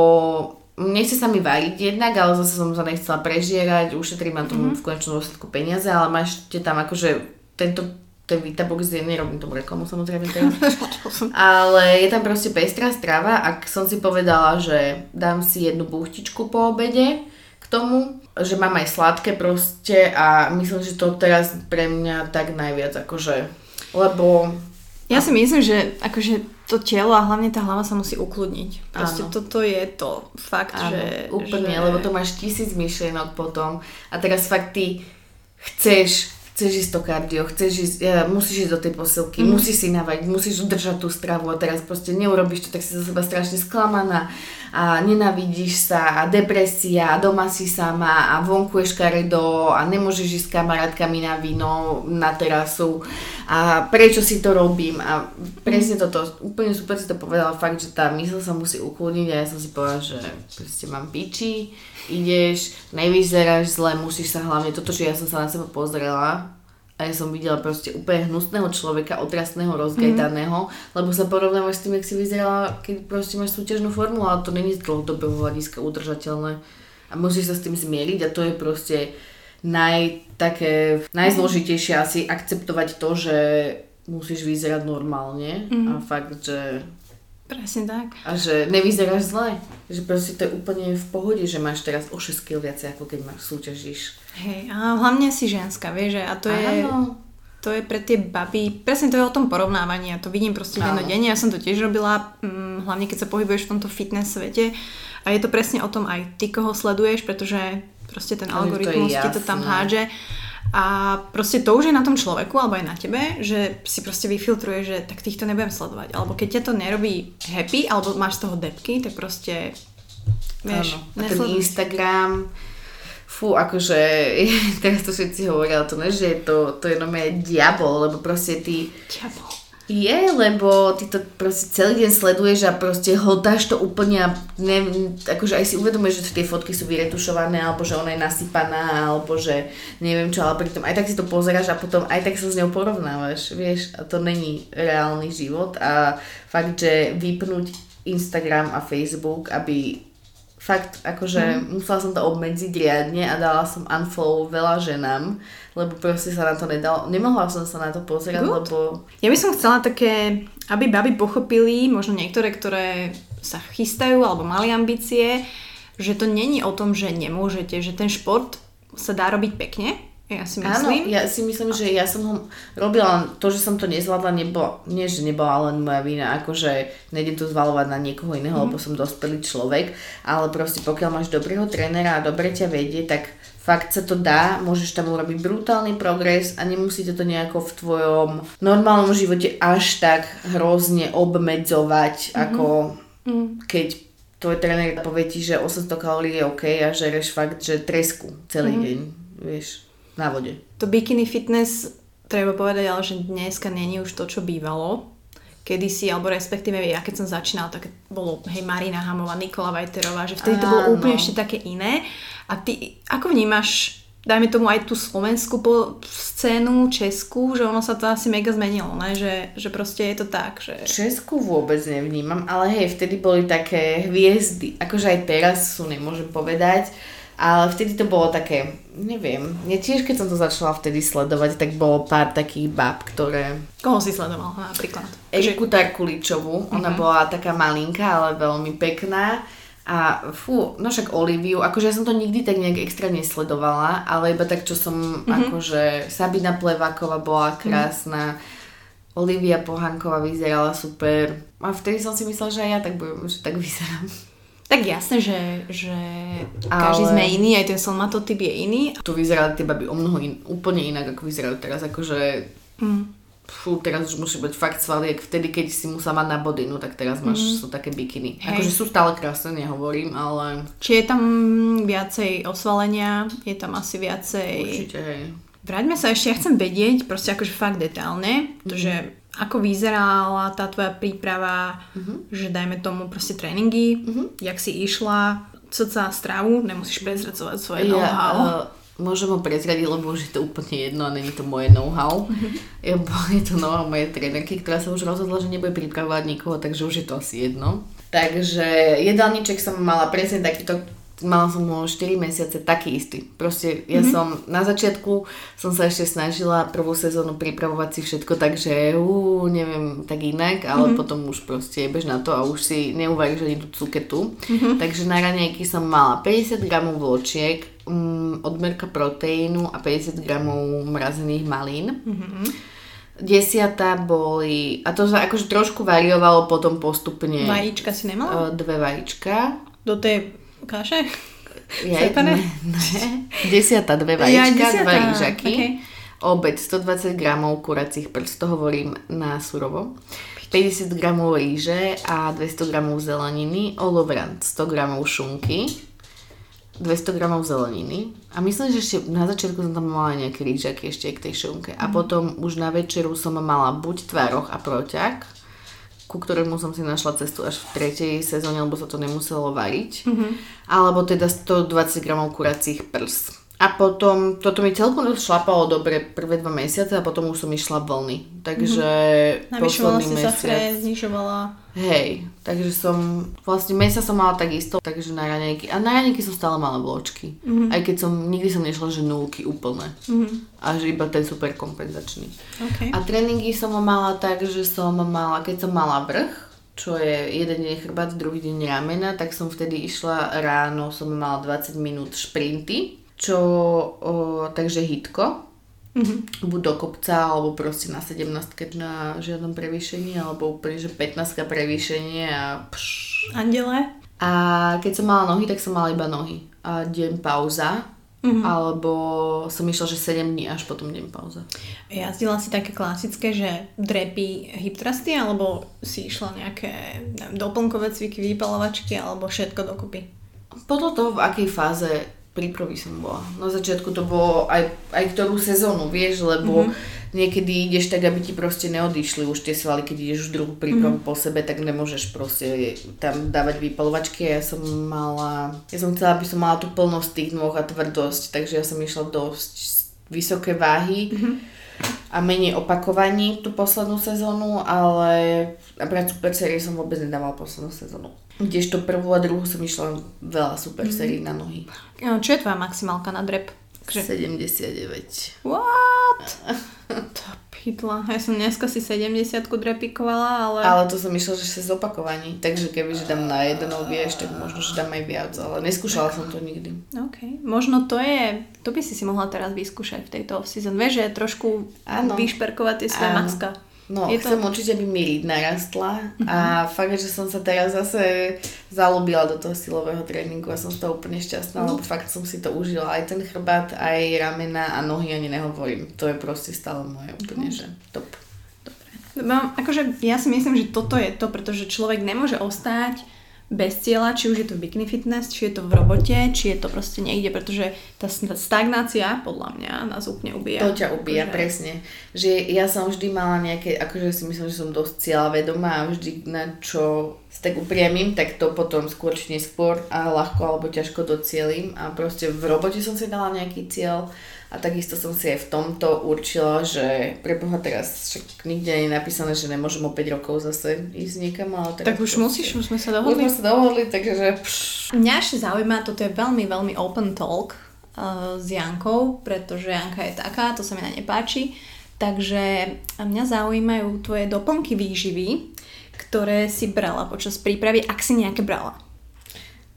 nechce sa mi variť jednak, ale zase som sa nechcela prežierať, ušetrím na tom mm-hmm. v konečnom dôsledku peniaze, ale máš tam akože tento ten Vitabox je, nerobím tomu reklamu samozrejme teraz. Ale je tam proste pestrá strava a som si povedala, že dám si jednu buchtičku po obede k tomu že mám aj sladké proste a myslím, že to teraz pre mňa tak najviac akože, lebo... Ja si myslím, že akože to telo a hlavne tá hlava sa musí ukludniť. Proste Áno. toto je to fakt, Áno, že... úplne, že... lebo to máš tisíc myšlienok potom a teraz fakt ty chceš chceš ísť to kardio, chceš ísť, musíš ísť do tej posilky, mm. musíš si navať, musíš udržať tú stravu a teraz proste neurobiš to, tak si za seba strašne sklamaná a nenavidíš sa a depresia a doma si sama a vonku je škaredo a nemôžeš ísť s kamarátkami na víno, na terasu. A prečo si to robím? A presne toto, úplne super si to povedala fakt, že tá mysl sa musí ukludniť a ja som si povedala, že proste mám piči, ideš, nevyzeráš zle, musíš sa hlavne, toto, že ja som sa na seba pozrela a ja som videla proste úplne hnusného človeka, otrasného, rozgajtaného, mm. lebo sa porovnávaš s tým, jak si vyzerala, keď proste máš súťažnú formu, ale to není z dlhodobého hľadiska udržateľné. A musíš sa s tým zmieriť a to je proste naj, také, najzložitejšie asi akceptovať to, že musíš vyzerať normálne mm. a fakt, že Presne tak. A že nevyzeráš zle. Že proste to je úplne v pohode, že máš teraz o 6 kg viacej, ako keď máš súťažíš. Hej, a hlavne si ženská, vieš, že a to je... To je pre tie baby, presne to je o tom porovnávaní a to vidím proste denne. Ja som to tiež robila, hm, hlavne keď sa pohybuješ v tomto fitness svete a je to presne o tom aj ty, koho sleduješ, pretože proste ten algoritmus ti to tam hádže a proste to už je na tom človeku, alebo aj na tebe, že si proste vyfiltruje, že tak týchto nebudem sledovať. Alebo keď ťa to nerobí happy, alebo máš z toho depky, tak proste vieš, Áno. A ten Instagram, fú, akože teraz to všetci hovoria, to ne, že je to, to je nové diabol, lebo proste ty... Diabol je, lebo ty to proste celý deň sleduješ a proste hltáš to úplne a ne, akože aj si uvedomuješ, že tie fotky sú vyretušované alebo že ona je nasypaná alebo že neviem čo, ale pritom aj tak si to pozeráš a potom aj tak sa s ňou porovnávaš, vieš, a to není reálny život a fakt, že vypnúť Instagram a Facebook, aby fakt, akože mm. musela som to obmedziť riadne a dala som unfollow veľa ženám, lebo proste sa na to nedalo, nemohla som sa na to pozerať, Good. lebo... Ja by som chcela také, aby baby pochopili, možno niektoré, ktoré sa chystajú alebo mali ambície, že to není o tom, že nemôžete, že ten šport sa dá robiť pekne, ja si myslím. Áno, ja si myslím, že ja som ho robila, to, že som to nezvládla, nebolo, nie, že nebola len moja vina, akože nejdem to zvalovať na niekoho iného, mm. lebo som dospelý človek, ale proste pokiaľ máš dobrého trénera a dobre ťa vedie, tak fakt sa to dá, môžeš tam urobiť brutálny progres a nemusíte to nejako v tvojom normálnom živote až tak hrozne obmedzovať, mm-hmm. ako mm. keď tvoj tréner povie ti, že 800 kalórií je OK a žereš fakt, že tresku celý mm. deň, vieš na vode. To bikini fitness, treba povedať, ale že dneska není už to, čo bývalo. Kedysi, alebo respektíve ja keď som začínala, tak bolo hej Marina Hamová, Nikola Vajterová, že vtedy to bolo úplne ešte také iné. A ty, ako vnímaš dajme tomu aj tú slovenskú po scénu, Česku, že ono sa to asi mega zmenilo, ne? Že, že proste je to tak, že... Česku vôbec nevnímam, ale hej, vtedy boli také hviezdy, akože aj teraz sú, nemôžem povedať, Ale vtedy to bolo také, neviem, ja tiež keď som to začala vtedy sledovať, tak bolo pár takých bab, ktoré... Koho si sledoval napríklad? Ešku Tarkuličovú, ona uh-huh. bola taká malinká, ale veľmi pekná. A fú, no však Oliviu, akože ja som to nikdy tak nejak extra nesledovala, ale iba tak, čo som, mm-hmm. akože Sabina Pleváková bola krásna, mm-hmm. Olivia Pohanková vyzerala super. A vtedy som si myslela, že aj ja tak, budem, že tak vyzerám. Tak jasné, že, že Ale... každý sme iný, aj ten somatotyp je iný. Tu vyzerali tie baby o mnoho in, úplne inak, ako vyzerajú teraz, akože... Mm. Fú, teraz už musí byť fakt svaliek, vtedy keď si musela mať na bodinu, tak teraz máš, mm. sú také bikiny. Hej. Akože sú stále krásne, nehovorím, ale... Či je tam viacej osvalenia, je tam asi viacej... Určite, hej. Vráťme sa ešte, ja chcem vedieť, proste akože fakt detálne, mm. Ako vyzerala tá tvoja príprava, uh-huh. že dajme tomu proste tréningy, uh-huh. jak si išla, cca stravu, nemusíš prezracovať svoje ja, know-how. Uh, môžem ho prezradiť, lebo už je to úplne jedno a není to moje know-how. Uh-huh. Je to know-how mojej trénerky, ktorá sa už rozhodla, že nebude pripravovať nikoho, takže už je to asi jedno. Takže jedálniček som mala presne takýto mala som ho 4 mesiace taký istý. Proste ja mm-hmm. som na začiatku som sa ešte snažila prvú sezónu pripravovať si všetko tak, že ú, neviem, tak inak, ale mm-hmm. potom už proste jebeš na to a už si neuvaríš ani tú cuketu. Mm-hmm. Takže na raňajky som mala 50 gramov vločiek, um, odmerka proteínu a 50 gramov mrazených malín. Mm-hmm. Desiatá boli, a to sa akože trošku variovalo potom postupne. Vajíčka si nemala? Dve vajíčka. Do tej kaše? Ja, ne, ne. Desiata, dve vajíčka, ja, dva rýžaky. Okay. Obed 120 gramov kuracích prst, to hovorím na surovo. 50 gramov ríže a 200 gramov zeleniny, olovrant 100 gramov šunky, 200 gramov zeleniny a myslím, že ešte na začiatku som tam mala nejaké rýžaky ešte k tej šunke a mm. potom už na večeru som mala buď tvároch a proťak ku ktorému som si našla cestu až v tretej sezóne, lebo sa to nemuselo variť. Mm-hmm. Alebo teda 120 gramov kuracích prs. A potom, toto mi celkom šlapalo dobre prvé dva mesiace a potom už som išla vlny. Takže mm-hmm. posledný si mesiac... Navyšovala znižovala. Hej, takže som, vlastne mesiac som mala takisto, takže na raňajky. A na raňajky som stále mala vločky. Mm-hmm. Aj keď som, nikdy som nešla, že nulky úplne. Mm-hmm. A že iba ten super kompenzačný. Okay. A tréningy som mala tak, že som mala, keď som mala vrch, čo je jeden deň chrbát, druhý deň ramena, tak som vtedy išla ráno, som mala 20 minút šprinty čo, o, takže hitko, mm-hmm. buď do kopca, alebo proste na 17 na žiadnom prevýšení, alebo úplne, že 15 prevýšenie a pš. Andele? A keď som mala nohy, tak som mala iba nohy. A deň pauza, mm-hmm. alebo som išla, že 7 dní až potom deň pauza. Jazdila si také klasické, že drepy hip thrusty, alebo si išla nejaké neviem, doplnkové cviky, vypalovačky, alebo všetko dokopy? Podľa toho, v akej fáze prípravy som bola. Na začiatku to bolo aj, aj ktorú sezónu, vieš, lebo mm-hmm. niekedy ideš tak, aby ti proste neodišli už tie svaly, keď ideš už druhú prípravu mm-hmm. po sebe, tak nemôžeš proste tam dávať vypalovačky ja som mala, ja som chcela, aby som mala tú plnosť tých nôh a tvrdosť, takže ja som išla dosť vysoké váhy. Mm-hmm a menej opakovaní tú poslednú sezónu, ale napríklad super série som vôbec nedávala poslednú sezónu. Kdežto prvú a druhú som išla veľa super mm. sérií na nohy. Čo je tvoja maximálka na drep? Že... 79. What? to pidla. Ja som dneska si 70 drepikovala, ale... Ale to som išla, že sa zopakovaní. Takže keby, že dám na jednou, vieš, tak možno, že dám aj viac. Ale neskúšala som to nikdy. OK. Možno to je... To by si si mohla teraz vyskúšať v tejto off-season. Vieš, že trošku vyšperkovať tie svoje maxka. No, je chcem to... určite, aby mi rýd narastla uh-huh. a fakt, že som sa teraz zase zalúbila do toho silového tréningu a som z toho úplne šťastná, uh-huh. lebo fakt som si to užila. Aj ten chrbát, aj ramena a nohy ani nehovorím. To je proste stále moje úplne, uh-huh. že top. Dobre. No, akože ja si myslím, že toto je to, pretože človek nemôže ostať bez cieľa, či už je to bikini fitness, či je to v robote, či je to proste niekde, pretože tá stagnácia podľa mňa nás úplne ubíja. To ťa ubíja, akože... presne. Že ja som vždy mala nejaké, akože si myslím, že som dosť cieľa vedomá a vždy na čo tak upriamím, tak to potom skôr či neskôr a ľahko alebo ťažko docielím a proste v robote som si dala nejaký cieľ a takisto som si aj v tomto určila, že preboha teraz však nikde nie je napísané, že nemôžem o 5 rokov zase ísť niekam, ale teraz Tak už proste- musíš, už sme sa Už dohodli. sme sa dohodli, takže pš, Mňa ešte zaujíma, toto je veľmi, veľmi open talk uh, s Jankou, pretože Janka je taká, to sa mi na nepáči. Takže mňa zaujímajú tvoje doplnky výživy, ktoré si brala počas prípravy, ak si nejaké brala.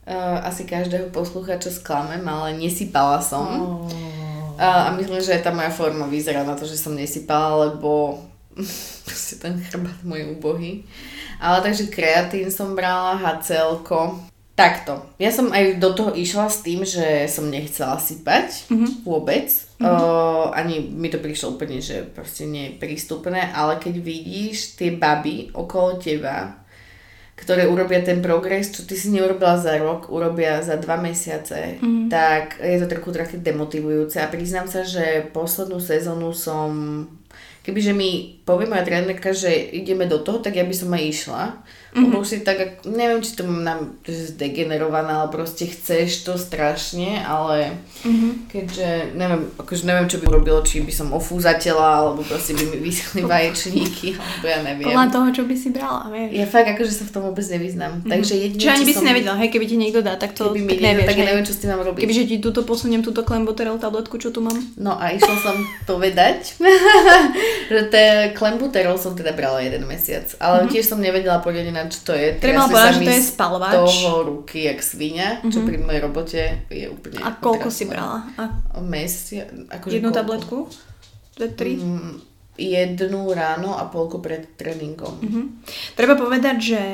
uh, asi každého poslucháča sklamem, ale nesypala som. Oh. A, a myslím, že tá moja forma vyzerá na to, že som nesypala, lebo proste ten chrbát môj ubohý. Ale takže kreatín som brala, HCL-ko. Takto. Ja som aj do toho išla s tým, že som nechcela sypať mm-hmm. vôbec. Mm-hmm. O, ani mi to prišlo úplne, že proste nie je prístupné, ale keď vidíš tie baby okolo teba, ktoré urobia ten progres, čo ty si neurobila za rok, urobia za dva mesiace, mm. tak je to trochu trochu demotivujúce a priznám sa, že poslednú sezónu som, kebyže mi povie moja trénerka, že ideme do toho, tak ja by som aj išla. Mm-hmm. Lebo si tak, ak- neviem, či to mám nám zdegenerované, ale proste chceš to strašne, ale mm-hmm. keďže neviem, akože neviem, čo by urobilo, či by som ofúzatela, alebo proste by mi vyschli vaječníky, alebo ja neviem. Podľa toho, čo by si brala, vieš. Ja fakt akože sa v tom vôbec nevyznám. Mm-hmm. Takže jedine, Čiže ani čo by si som, nevedela, hej, keby ti niekto dá, tak to Keby mi nevieš, tak hej. neviem, čo s tým mám robiť. Kebyže ti túto posuniem, túto klemboterol tabletku, čo tu mám. No a išla som povedať, že ten klembuterol som teda brala jeden mesiac, ale mm-hmm. tiež som nevedela poriadne čo to je. Mhm. Treba povedať, že to je spalovač. toho ruky jak svinia, čo pri mojej robote je úplne A koľko si brala? A Mesia, akože jednu koľko? tabletku? Dve, tri? Mm, jednu ráno a polku pred tréningom. Mhm. Treba povedať, že,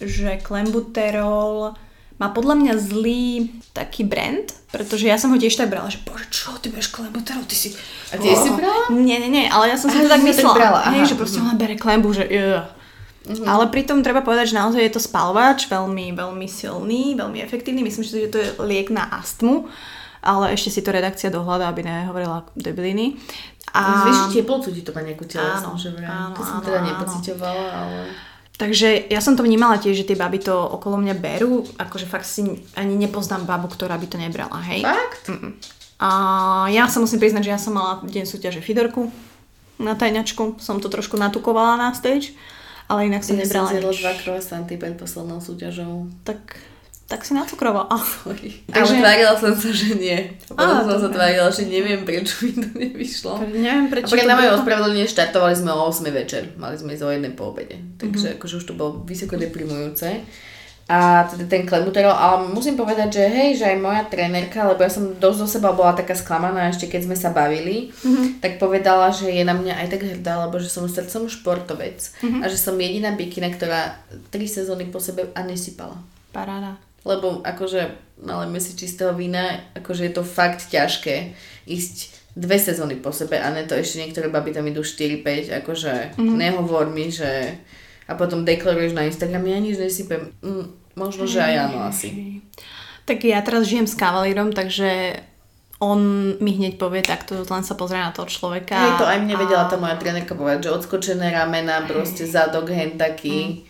že klembuterol má podľa mňa zlý taký brand, pretože ja som ho tiež tak brala, že bože, čo, ty budeš klembuterol, ty si... A ty si brala? Nie, nie, nie, ale ja som si to že tak to tak myslela, brala, hej, aha, že proste mhm. ona bere klembu, že uh. Ale pritom treba povedať, že naozaj je to spalovač, veľmi, veľmi silný, veľmi efektívny. Myslím, že to je liek na astmu, ale ešte si to redakcia dohľada, aby nehovorila debiliny. A... Zvýši teplotu ti to má nejakú telesnú, že vraj. áno, To som áno, teda nepocitovala, ale... Takže ja som to vnímala tiež, že tie baby to okolo mňa berú, akože fakt si ani nepoznám babu, ktorá by to nebrala, hej. Fakt? A ja sa musím priznať, že ja som mala deň súťaže Fidorku na tajňačku, som to trošku natukovala na stage, ale inak som nebrala nič. dva croissanty pred poslednou súťažou. Tak, tak si nacukrovala. Sorry. Takže- Ale tvárila som sa, že nie. A potom som sa tvárila, že neviem, prečo mi to nevyšlo. Neviem, A prečo pre na moje bolo. ospravedlnenie štartovali sme o 8 večer. Mali sme ísť o jednej po obede. Takže mm-hmm. akože už to bolo vysoko deprimujúce. A teda ten klembuterol, ale musím povedať, že hej, že aj moja trénerka, lebo ja som dosť do seba bola taká sklamaná ešte keď sme sa bavili, Mhm. mm-hmm. tak povedala, že je na mňa aj tak hrdá, lebo že som srdcom športovec Mhm. mm-hmm. a že som jediná bikina, ktorá tri sezóny po sebe a nesypala. Paráda. Lebo akože nalejme si čistého vína, akože je to fakt ťažké ísť dve sezóny po sebe a ne to ešte niektoré baby tam idú 4-5, akože mm-hmm. nehovor mi, že a potom deklaruješ na Instagrame, ja nič nesypem. Mm, možno, že aj áno asi. Tak ja teraz žijem s kavalírom, takže on mi hneď povie takto, len sa pozrie na toho človeka. Hej, to aj mne a- vedela tá moja trénerka povedať, že odskočené ramena, proste zadok, hen taký.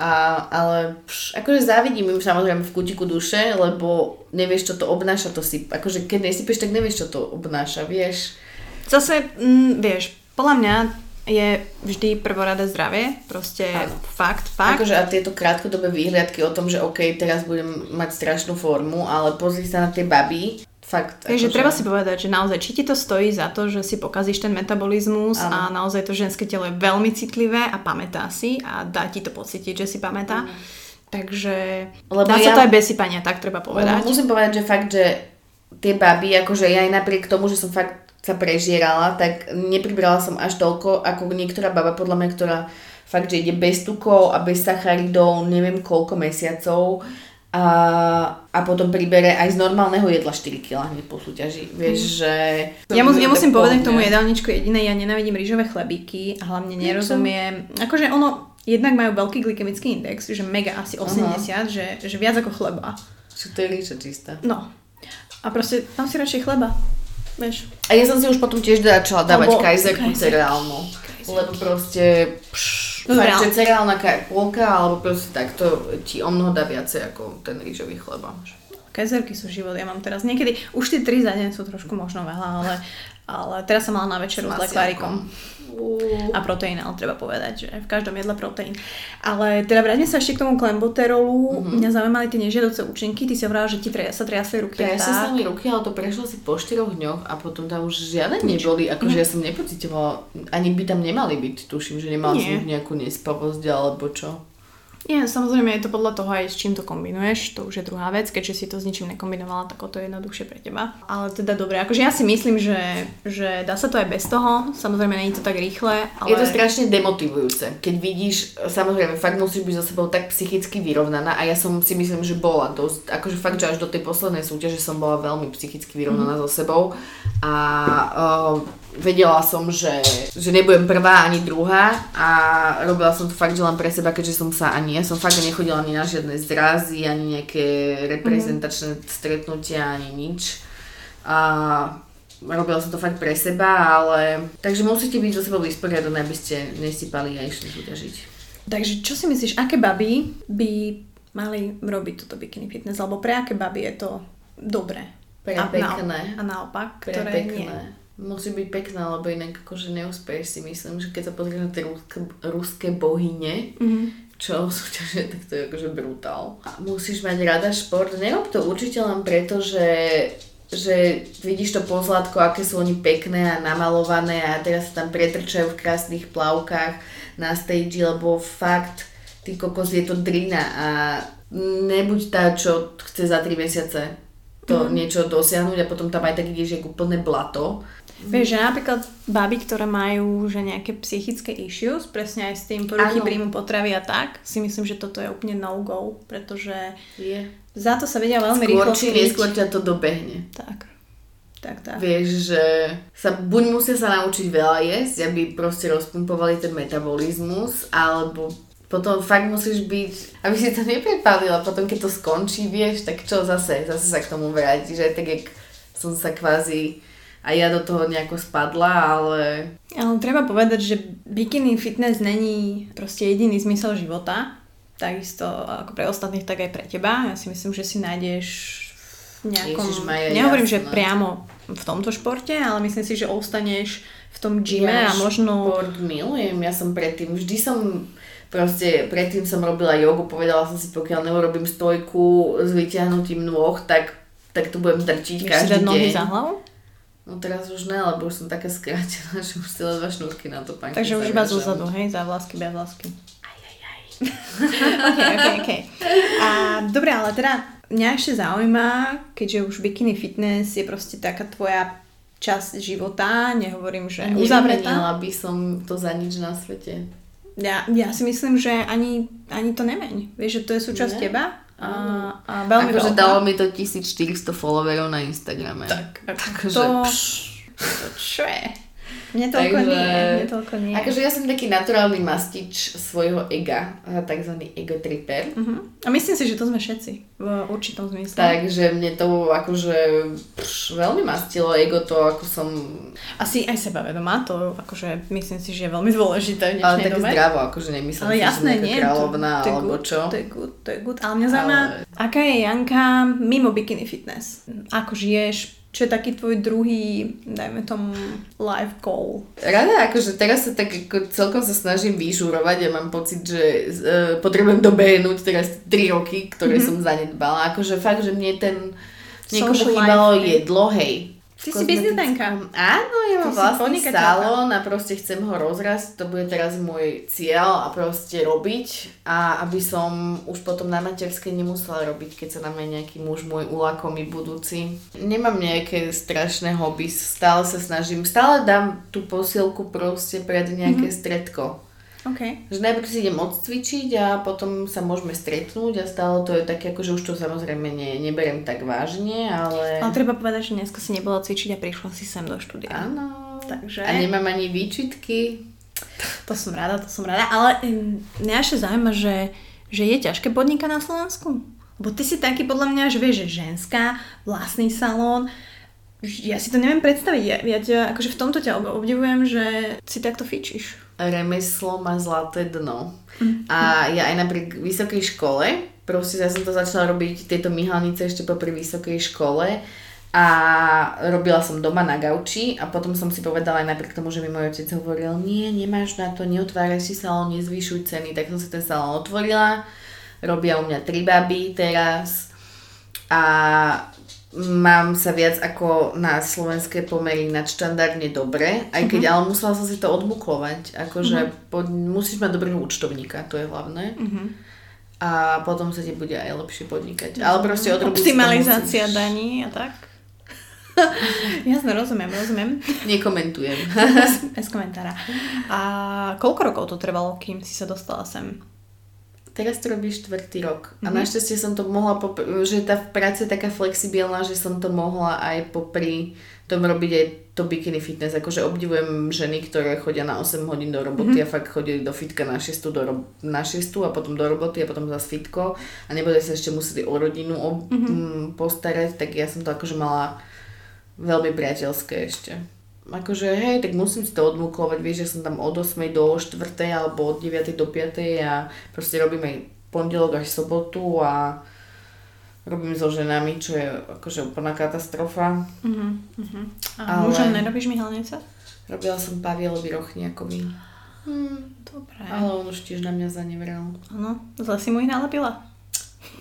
A, ale pš, akože závidím im samozrejme v kutiku duše, lebo nevieš, čo to obnáša, to si, akože keď nesypeš, tak nevieš, čo to obnáša, vieš. Zase, mm, vieš, podľa mňa je vždy prvoradé zdravie, proste Áno. fakt, fakt. Akože a tieto krátkodobé výhliadky o tom, že OK, teraz budem mať strašnú formu, ale pozri sa na tie baby, fakt. Takže akože, treba si povedať, že naozaj, či ti to stojí za to, že si pokazíš ten metabolizmus Áno. a naozaj to ženské telo je veľmi citlivé a pamätá si a dá ti to pocítiť, že si pamätá. Takže Lebo dá sa ja- to aj bez sypania, tak treba povedať. Musím povedať, že fakt, že tie baby, akože ja aj napriek tomu, že som fakt sa prežierala, tak nepribrala som až toľko, ako niektorá baba podľa mňa, ktorá fakt, že ide bez tukov a bez sacharidov, neviem koľko mesiacov a, a potom pribere aj z normálneho jedla 4 kg hneď po súťaži. Vieš, že... Ja, mus, ja musím povedať k tomu jedálničku jediné, ja nenávidím rýžové chlebíky a hlavne nerozumiem, akože ono, jednak majú veľký glykemický index, že mega asi 80, že, že viac ako chleba. Že to je ríša čistá. No. A proste tam si radšej chleba. Vieš. A ja som si už potom tiež začala dávať Lebo- kajzerku Kaiser. cereálnu. Lebo proste... Pš, No, Fakt, že cereálna polka, alebo proste takto ti o mnoho dá viacej ako ten rýžový chleba. Kezerky sú život, ja mám teraz niekedy, už tie tri za deň sú trošku možno veľa, ale, ale teraz som mala na večeru s lekvárikom. A proteín, ale treba povedať, že v každom jedle proteín. Ale teda vráťme sa ešte k tomu klemboterolu. Mm-hmm. Mňa zaujímali tie nežiadoce účinky. Ty si hovorila, že ti tre, sa triasli ruky. Triasli sa mi ruky, ale to prešlo si po 4 dňoch a potom tam už žiadne neboli. Akože mm-hmm. ja som nepocitovala, ani by tam nemali byť. Tuším, že nemala Nie. som nejakú nespavosť alebo čo. Nie, samozrejme je to podľa toho aj s čím to kombinuješ, to už je druhá vec, keďže si to s ničím nekombinovala, tak o to je jednoduchšie pre teba. Ale teda dobre, akože ja si myslím, že, že dá sa to aj bez toho, samozrejme nie je to tak rýchle. Ale... Je to strašne demotivujúce, keď vidíš, samozrejme fakt musíš byť so sebou tak psychicky vyrovnaná a ja som si myslím, že bola dosť, akože fakt, že až do tej poslednej súťaže som bola veľmi psychicky vyrovnaná mm. so sebou a uh, vedela som, že, že nebudem prvá ani druhá a robila som to fakt, že len pre seba, keďže som sa ani, ja som fakt nechodila ani na žiadne zrazy, ani nejaké reprezentačné mm. stretnutia, ani nič. A robila som to fakt pre seba, ale... Takže musíte byť so sebou vysporiadané, aby ste nesypali a išli súťažiť. Takže čo si myslíš, aké baby by mali robiť toto bikini fitness, alebo pre aké baby je to dobré? Pre a, pekné. a naopak, pre ktoré pekné. nie musí byť pekná, lebo inak akože neúspeješ si myslím, že keď sa pozrieš na tie ruské, ruské bohyne, mm-hmm. čo súťaže, tak to je akože brutál. A musíš mať rada šport, nerob to určite len preto, že že vidíš to pozlátko, aké sú oni pekné a namalované a teraz sa tam pretrčajú v krásnych plavkách na stage, lebo fakt, ty kokos, je to drina a nebuď tá, čo chce za 3 mesiace to mm. niečo dosiahnuť a potom tam aj tak ideš ako úplné blato Vieš, že napríklad baby, ktoré majú že nejaké psychické issues, presne aj s tým poruchy príjmu potravy a tak, si myslím, že toto je úplne no-go, pretože je. za to sa vedia veľmi rýchlo či neskôr ťa to dobehne. Tak. Tak, tak. Vieš, že sa buď musia sa naučiť veľa jesť, aby proste rozpumpovali ten metabolizmus, alebo potom fakt musíš byť, aby si to neprepálila, potom keď to skončí, vieš, tak čo zase, zase sa k tomu vráti, že tak jak som sa kvázi a ja do toho nejako spadla, ale... Ale treba povedať, že bikini fitness není proste jediný zmysel života. Takisto ako pre ostatných, tak aj pre teba. Ja si myslím, že si nájdeš v nejakom... Maja, nehovorím, jasné. že priamo v tomto športe, ale myslím si, že ostaneš v tom gyme ja a možno... šport milujem. Ja som predtým, vždy som proste predtým som robila jogu, povedala som si, pokiaľ neurobím stojku s vyťahnutím nôh, tak, tak tu budem drčiť každý deň. nohy za hlavu? No teraz už ne, lebo už som taká skrátená, že už si len dva šnúrky na to panky Takže už iba zozadu, hej, za vlásky, bez vlásky. Aj, aj, aj. ok, ok, ok. A, dobre, ale teda mňa ešte zaujíma, keďže už bikini fitness je proste taká tvoja časť života, nehovorím, že uzavretá. by som to za nič na svete. Ja, ja si myslím, že ani, ani to nemeň. Vieš, že to je súčasť ne? teba a, a veľmi akože dalo mi to 1400 followerov na Instagrame. Tak, takže... To, to čo je? Mne toľko Takže, nie, mne toľko nie. Akože ja som taký naturálny mastič svojho ega, takzvaný ego tripper. Uh-huh. A myslím si, že to sme všetci v určitom zmysle. Takže mne to akože pš, veľmi mastilo ego to, ako som... Asi aj sebavedomá, to akože myslím si, že je veľmi dôležité v Ale tak zdravo, akože nemyslím Ale si, jasné, že nie, kráľovná, to, to alebo good, čo. To je good, to je good. Ale mňa zaujíma, Ale... aká je Janka mimo bikini fitness? Ako žiješ, čo je taký tvoj druhý, dajme tomu, life goal? Rada, akože teraz sa tak ako celkom sa snažím vyžurovať a mám pocit, že uh, potrebujem dobehnúť teraz 3 roky, ktoré mm-hmm. som zanedbala. Akože fakt, že mne ten niekomu chýbalo jedlo, hej, Ty si biznismenka. Áno, ja mám vlastný salón a proste chcem ho rozrásť, to bude teraz môj cieľ a proste robiť. A aby som už potom na materskej nemusela robiť, keď sa na mňa nejaký muž môj ulakomí budúci. Nemám nejaké strašné hobby, stále sa snažím, stále dám tú posielku proste pred nejaké mm-hmm. stredko Okay. Že najprv si idem odcvičiť a potom sa môžeme stretnúť a stále to je také, ako že už to samozrejme ne, neberiem tak vážne, ale... Ale treba povedať, že dneska si nebola cvičiť a prišla si sem do štúdia. Áno. Takže... A nemám ani výčitky. To som rada, to som rada, ale mňa ešte zaujíma, že, že je ťažké podnikať na Slovensku. Lebo ty si taký podľa mňa, že vieš, že ženská, vlastný salón, ja si to neviem predstaviť. Ja, ja ťa, akože v tomto ťa obdivujem, že si takto fičíš. Remeslo má zlaté dno. A ja aj napriek vysokej škole, proste ja som to začala robiť, tieto myhalnice ešte popri vysokej škole a robila som doma na gauči a potom som si povedala aj napriek tomu, že mi môj otec hovoril, nie, nemáš na to, neotváraj si salón, nezvyšuj ceny, tak som si ten salón otvorila. Robia u mňa tri baby teraz a mám sa viac ako na slovenské pomery nadštandardne dobre, aj keď, mm-hmm. ale musela som si to odbuklovať, akože mm-hmm. po, musíš mať dobrého účtovníka, to je hlavné. Mm-hmm. A potom sa ti bude aj lepšie podnikať. Mm-hmm. Ale proste od Optimalizácia musíš... daní a tak? Jasne, rozumiem, rozumiem. Nekomentujem. Bez komentára. A koľko rokov to trvalo, kým si sa dostala sem? Teraz to robíš štvrtý rok. A mm-hmm. našťastie som to mohla, popr- že tá práca je taká flexibilná, že som to mohla aj popri tom robiť aj to bikini fitness. Akože obdivujem ženy, ktoré chodia na 8 hodín do roboty mm-hmm. a fakt chodili do fitka na 6, do ro- na 6 a potom do roboty a potom zase fitko a nebude sa ešte museli o rodinu ob- mm-hmm. postarať, tak ja som to akože mala veľmi priateľské ešte akože hej, tak musím si to odmúkovať, vieš, že som tam od 8 do 4 alebo od 9 do 5 a proste robím aj pondelok až sobotu a robím so ženami, čo je akože úplná katastrofa. Uh-huh, uh-huh. A Ale... mužom nerobíš myhalnice? Robila som pavielový rochniakový. Hmm, dobre. Ale on už tiež na mňa zanevral. Áno, zle si mu ich nalepila?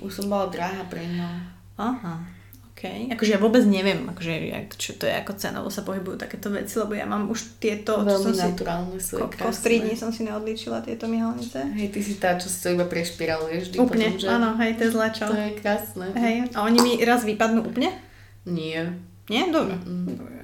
Už som bola dráha pre ňo. Aha. Okay. Akože ja vôbec neviem, akože, jak, čo to je, ako cenovo sa pohybujú takéto veci, lebo ja mám už tieto... Veľmi naturálne sú, ko, dní som si neodlíčila tieto myhalnice. Hej, ty si tá, čo si to iba prešpiraluješ vždy Úplne, potom, že... áno, hej, to je zlé, čo? To je krásne. Hej, a oni mi raz vypadnú úplne? Nie. Nie? Dobre. Mm-mm.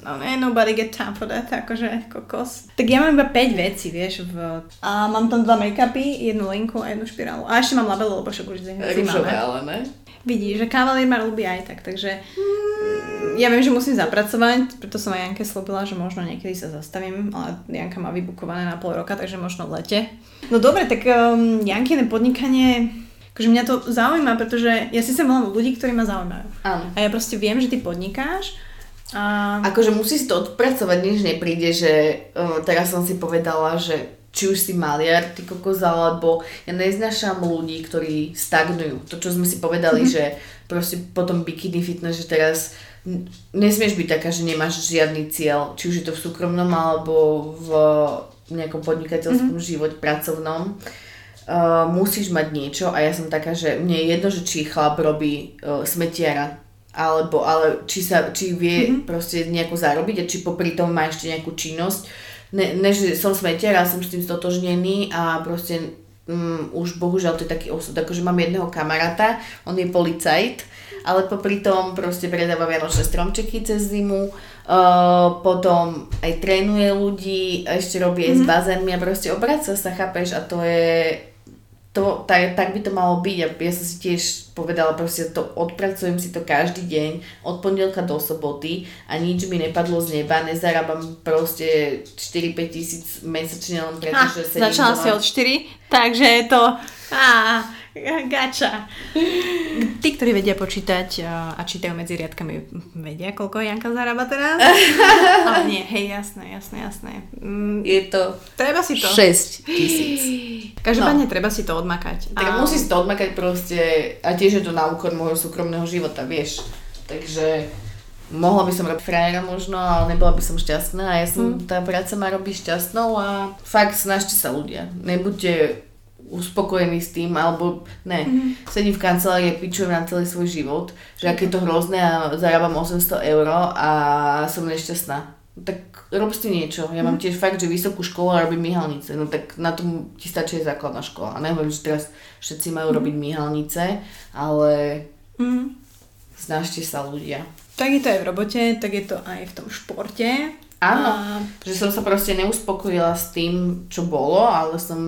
No, ne, nobody get time for that, akože kokos. Tak ja mám iba 5 veci, vieš, v... A mám tam dva make-upy, jednu linku a jednu špirálu. A ešte mám labelu, lebo však už zima. ale ne? Vidí, že kavalír ma ľúbi aj tak, takže mm, ja viem, že musím zapracovať, preto som aj Janke slúbila, že možno niekedy sa zastavím, ale Janka má vybukované na pol roka, takže možno v lete. No dobre, tak um, Jankine podnikanie, akože mňa to zaujíma, pretože ja si sa volám ľudí, ktorí ma zaujímajú. Áno. A ja proste viem, že ty podnikáš a... Akože musíš to odpracovať, než nepríde, že uh, teraz som si povedala, že či už si maliar, ty kokos, alebo ja neznášam ľudí, ktorí stagnujú. To, čo sme si povedali, mm-hmm. že proste potom bikini fitness, že teraz nesmieš byť taká, že nemáš žiadny cieľ, či už je to v súkromnom alebo v nejakom podnikateľskom mm-hmm. živote, pracovnom. Uh, musíš mať niečo a ja som taká, že mne je jedno, že či chlap robí uh, smetiara, alebo ale či, sa, či vie mm-hmm. proste nejako zarobiť a či popri tom má ešte nejakú činnosť, ne, ne že som smetiar, som s tým stotožnený a proste um, už bohužiaľ to je taký osud, akože mám jedného kamaráta, on je policajt, ale popri tom proste predáva vianočné stromčeky cez zimu, uh, potom aj trénuje ľudí, ešte robí aj mm-hmm. s mhm. bazénmi a proste obraca sa, chápeš, a to je to, tak, tak by to malo byť a ja som si tiež povedala, proste to odpracujem si to každý deň od pondelka do soboty a nič mi nepadlo z neba, nezarábam proste 4-5 tisíc mesačne len preto, že sedím Začala doma. si od 4, takže je to... Á, Gača. Tí, ktorí vedia počítať a čítajú medzi riadkami, vedia, koľko Janka zarába teraz? Ale nie, hej, jasné, jasné, jasné. Mm, Je to treba si to. 6 tisíc. Každopádne no. treba si to odmakať. Tak a... musí si to odmakať proste a tiež je to na úkor môjho súkromného života, vieš. Takže mohla by som robiť frajera možno, ale nebola by som šťastná a ja som, mm. tá práca ma robí šťastnou a fakt snažte sa ľudia. Nebuďte uspokojený s tým, alebo ne, mm-hmm. sedím v kancelárii a pičujem na celý svoj život, že aké je to hrozné a zarábam 800 eur a som nešťastná. Tak rob si niečo. Ja mám mhm. tiež fakt, že vysokú školu a robím myhalnice. No tak na tom ti stačí základná škola. A neviem, že teraz všetci majú mm-hmm. robiť myhalnice, ale mm-hmm. snažte sa ľudia. Tak je to aj v robote, tak je to aj v tom športe. Áno, a... že som sa proste neuspokojila s tým, čo bolo, ale som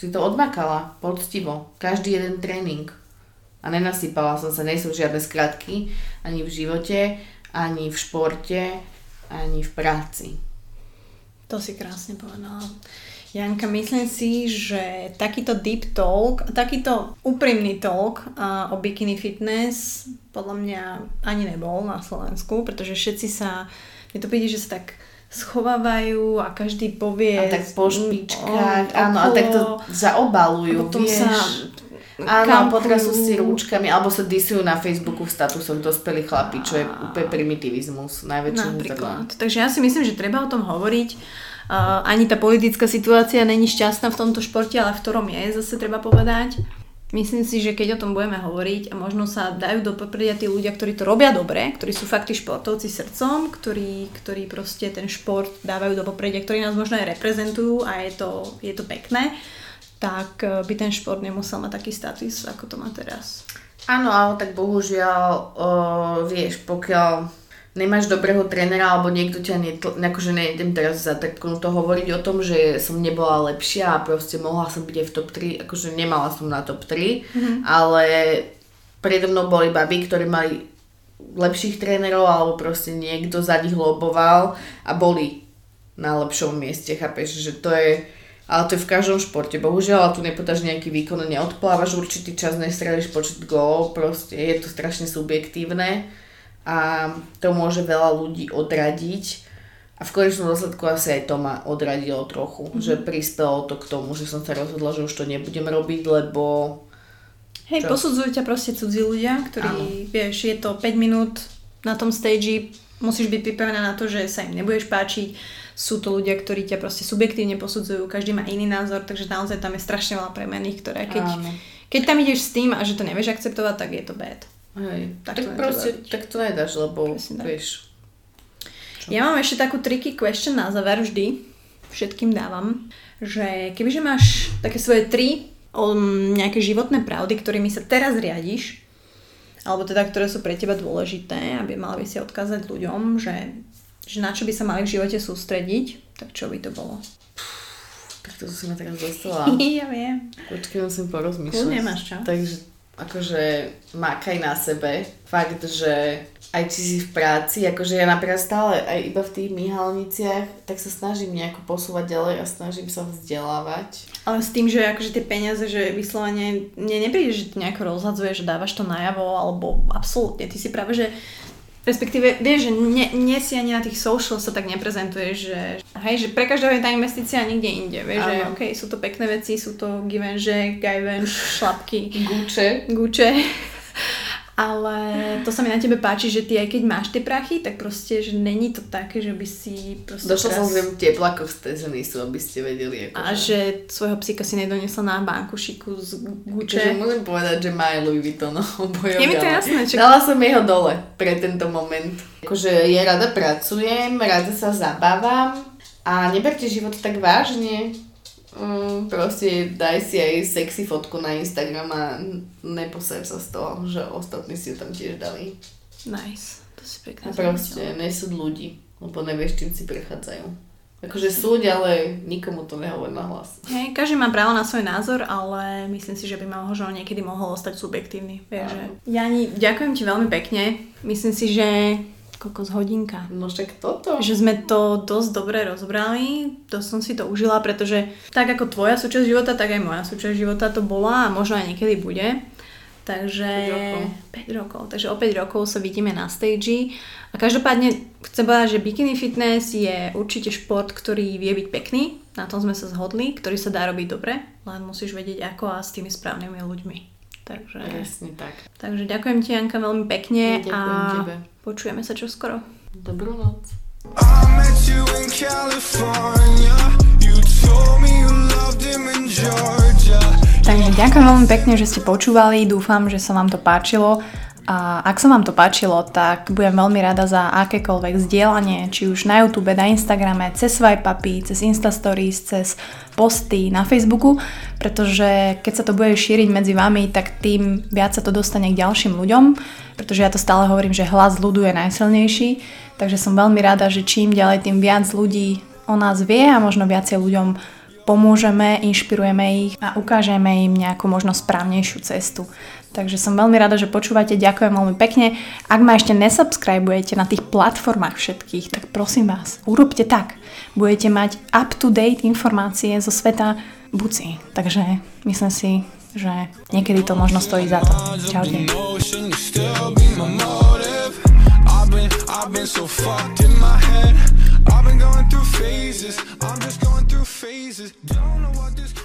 si to odmakala poctivo, každý jeden tréning. A nenasypala som sa, nejsú žiadne skratky ani v živote, ani v športe, ani v práci. To si krásne povedala. Janka, myslím si, že takýto deep talk, takýto úprimný talk o bikini fitness podľa mňa ani nebol na Slovensku, pretože všetci sa, mne to príde, že sa tak schovávajú a každý povie... A tak po špičkách, áno, a tak to zaobalujú, potom vieš. sa Áno, potrasú si rúčkami, alebo sa disujú na Facebooku v statusoch dospelí chlapi, čo je úplne primitivizmus, najväčší Napríklad. Takže ja si myslím, že treba o tom hovoriť. Uh, ani tá politická situácia není šťastná v tomto športe, ale v ktorom je, zase treba povedať. Myslím si, že keď o tom budeme hovoriť a možno sa dajú do popredia tí ľudia, ktorí to robia dobre, ktorí sú fakt športovci srdcom, ktorí, ktorí proste ten šport dávajú do popredia, ktorí nás možno aj reprezentujú a je to, je to pekné, tak eh, by ten šport nemusel mať taký status, ako to má teraz. Áno, ale tak bohužiaľ, o, vieš, pokiaľ nemáš dobrého trénera alebo niekto ťa netl- akože nejdem teraz zatrknúť to hovoriť o tom, že som nebola lepšia a proste mohla som byť aj v top 3, akože nemala som na top 3, mm-hmm. ale predo mnou boli baby, ktorí mali lepších trénerov alebo proste niekto za nich loboval a boli na lepšom mieste, chápeš, že to je ale to je v každom športe, bohužiaľ, ale tu nepodáš nejaký výkon, neodplávaš určitý čas, nestrelíš počet gólov, proste je to strašne subjektívne a to môže veľa ľudí odradiť a v konečnom dôsledku asi aj to ma odradilo trochu, mm-hmm. že prispelo to k tomu, že som sa rozhodla, že už to nebudem robiť, lebo Hej, Čo? posudzujú ťa proste cudzí ľudia, ktorí, vieš, je to 5 minút na tom stage, musíš byť pripravená na to, že sa im nebudeš páčiť. Sú to ľudia, ktorí ťa proste subjektívne posudzujú, každý má iný názor, takže naozaj tam je strašne veľa premených, ktoré keď, Áno. keď tam ideš s tým a že to nevieš akceptovať, tak je to bad. Hej, Tak tak, to proste, robiť. tak to nedáš, lebo Presne vieš, Ja mám ešte takú tricky question na záver vždy, všetkým dávam, že kebyže máš také svoje tri um, nejaké životné pravdy, ktorými sa teraz riadiš, alebo teda, ktoré sú pre teba dôležité, aby mala by si odkázať ľuďom, že, že na čo by sa mali v živote sústrediť, tak čo by to bolo? tak to si ma teraz dostala. ja viem. Počkaj, musím porozmýšľať. Kľudne máš čas. Takže akože makaj na sebe. Fakt, že aj či si v práci, akože ja napríklad stále aj iba v tých myhalniciach, tak sa snažím nejako posúvať ďalej a snažím sa vzdelávať. Ale s tým, že akože tie peniaze, že vyslovene mne nepríde, že to nejako rozhadzuje, že dávaš to najavo, alebo absolútne. Ty si práve, že respektíve, vieš, že nie, nie si ani na tých socials sa tak neprezentuješ, že hej, že pre každého je tá investícia niekde inde, vieš, že Áno. ok, sú to pekné veci, sú to givenchy, gajvenč, šlapky, Guče. guče, ale to sa mi na tebe páči, že ty aj keď máš tie prachy, tak proste, že není to také, že by si proste Došla som z teplákov z Tezenisu, aby ste vedeli. Akože. a že svojho psíka si nedonesla na banku šiku z guče. Čiže musím povedať, že má aj Louis Vuitton. Je mi to jasné, čo- Dala som jeho dole pre tento moment. Akože ja rada pracujem, rada sa zabávam a neberte život tak vážne. Mm, proste daj si aj sexy fotku na Instagram a neposer sa z toho, že ostatní si ju tam tiež dali. Nice, to si pekne A proste nesúd ľudí, lebo nevieš, čím si prechádzajú. Akože súď, ale nikomu to nehovor na hlas. Hej, každý má právo na svoj názor, ale myslím si, že by ma možno niekedy mohol ostať subjektívny. Vieš, že... Jani, ďakujem ti veľmi pekne. Myslím si, že kokos hodinka. No však toto. Že sme to dosť dobre rozobrali, dosť som si to užila, pretože tak ako tvoja súčasť života, tak aj moja súčasť života to bola a možno aj niekedy bude. Takže 5 rokov. 5 rokov. Takže o 5 rokov sa vidíme na stage. A každopádne chcem povedať, že bikini fitness je určite šport, ktorý vie byť pekný. Na tom sme sa zhodli, ktorý sa dá robiť dobre, len musíš vedieť ako a s tými správnymi ľuďmi. Takže, Presne tak. takže ďakujem ti, Janka, veľmi pekne Ja ďakujem a tebe. Počujeme sa čoskoro. Dobrú noc. I met you in California. You told me you loved him in Georgia. Takže ďakujem veľmi pekne, že ste počúvali, dúfam, že sa vám to páčilo. A ak sa vám to páčilo, tak budem veľmi rada za akékoľvek zdieľanie, či už na YouTube, na Instagrame, cez swipe-upy, cez Instastories, cez posty na Facebooku, pretože keď sa to bude šíriť medzi vami, tak tým viac sa to dostane k ďalším ľuďom, pretože ja to stále hovorím, že hlas ľudu je najsilnejší, takže som veľmi rada, že čím ďalej, tým viac ľudí o nás vie a možno viacej ľuďom pomôžeme, inšpirujeme ich a ukážeme im nejakú možno správnejšiu cestu. Takže som veľmi rada, že počúvate, ďakujem veľmi pekne. Ak ma ešte nesubscribujete na tých platformách všetkých, tak prosím vás, urobte tak. Budete mať up-to-date informácie zo sveta buci. Takže myslím si, že niekedy to možno stojí za to. Čaute. I've been, going through phases. I'm just going through phases. Don't know what this.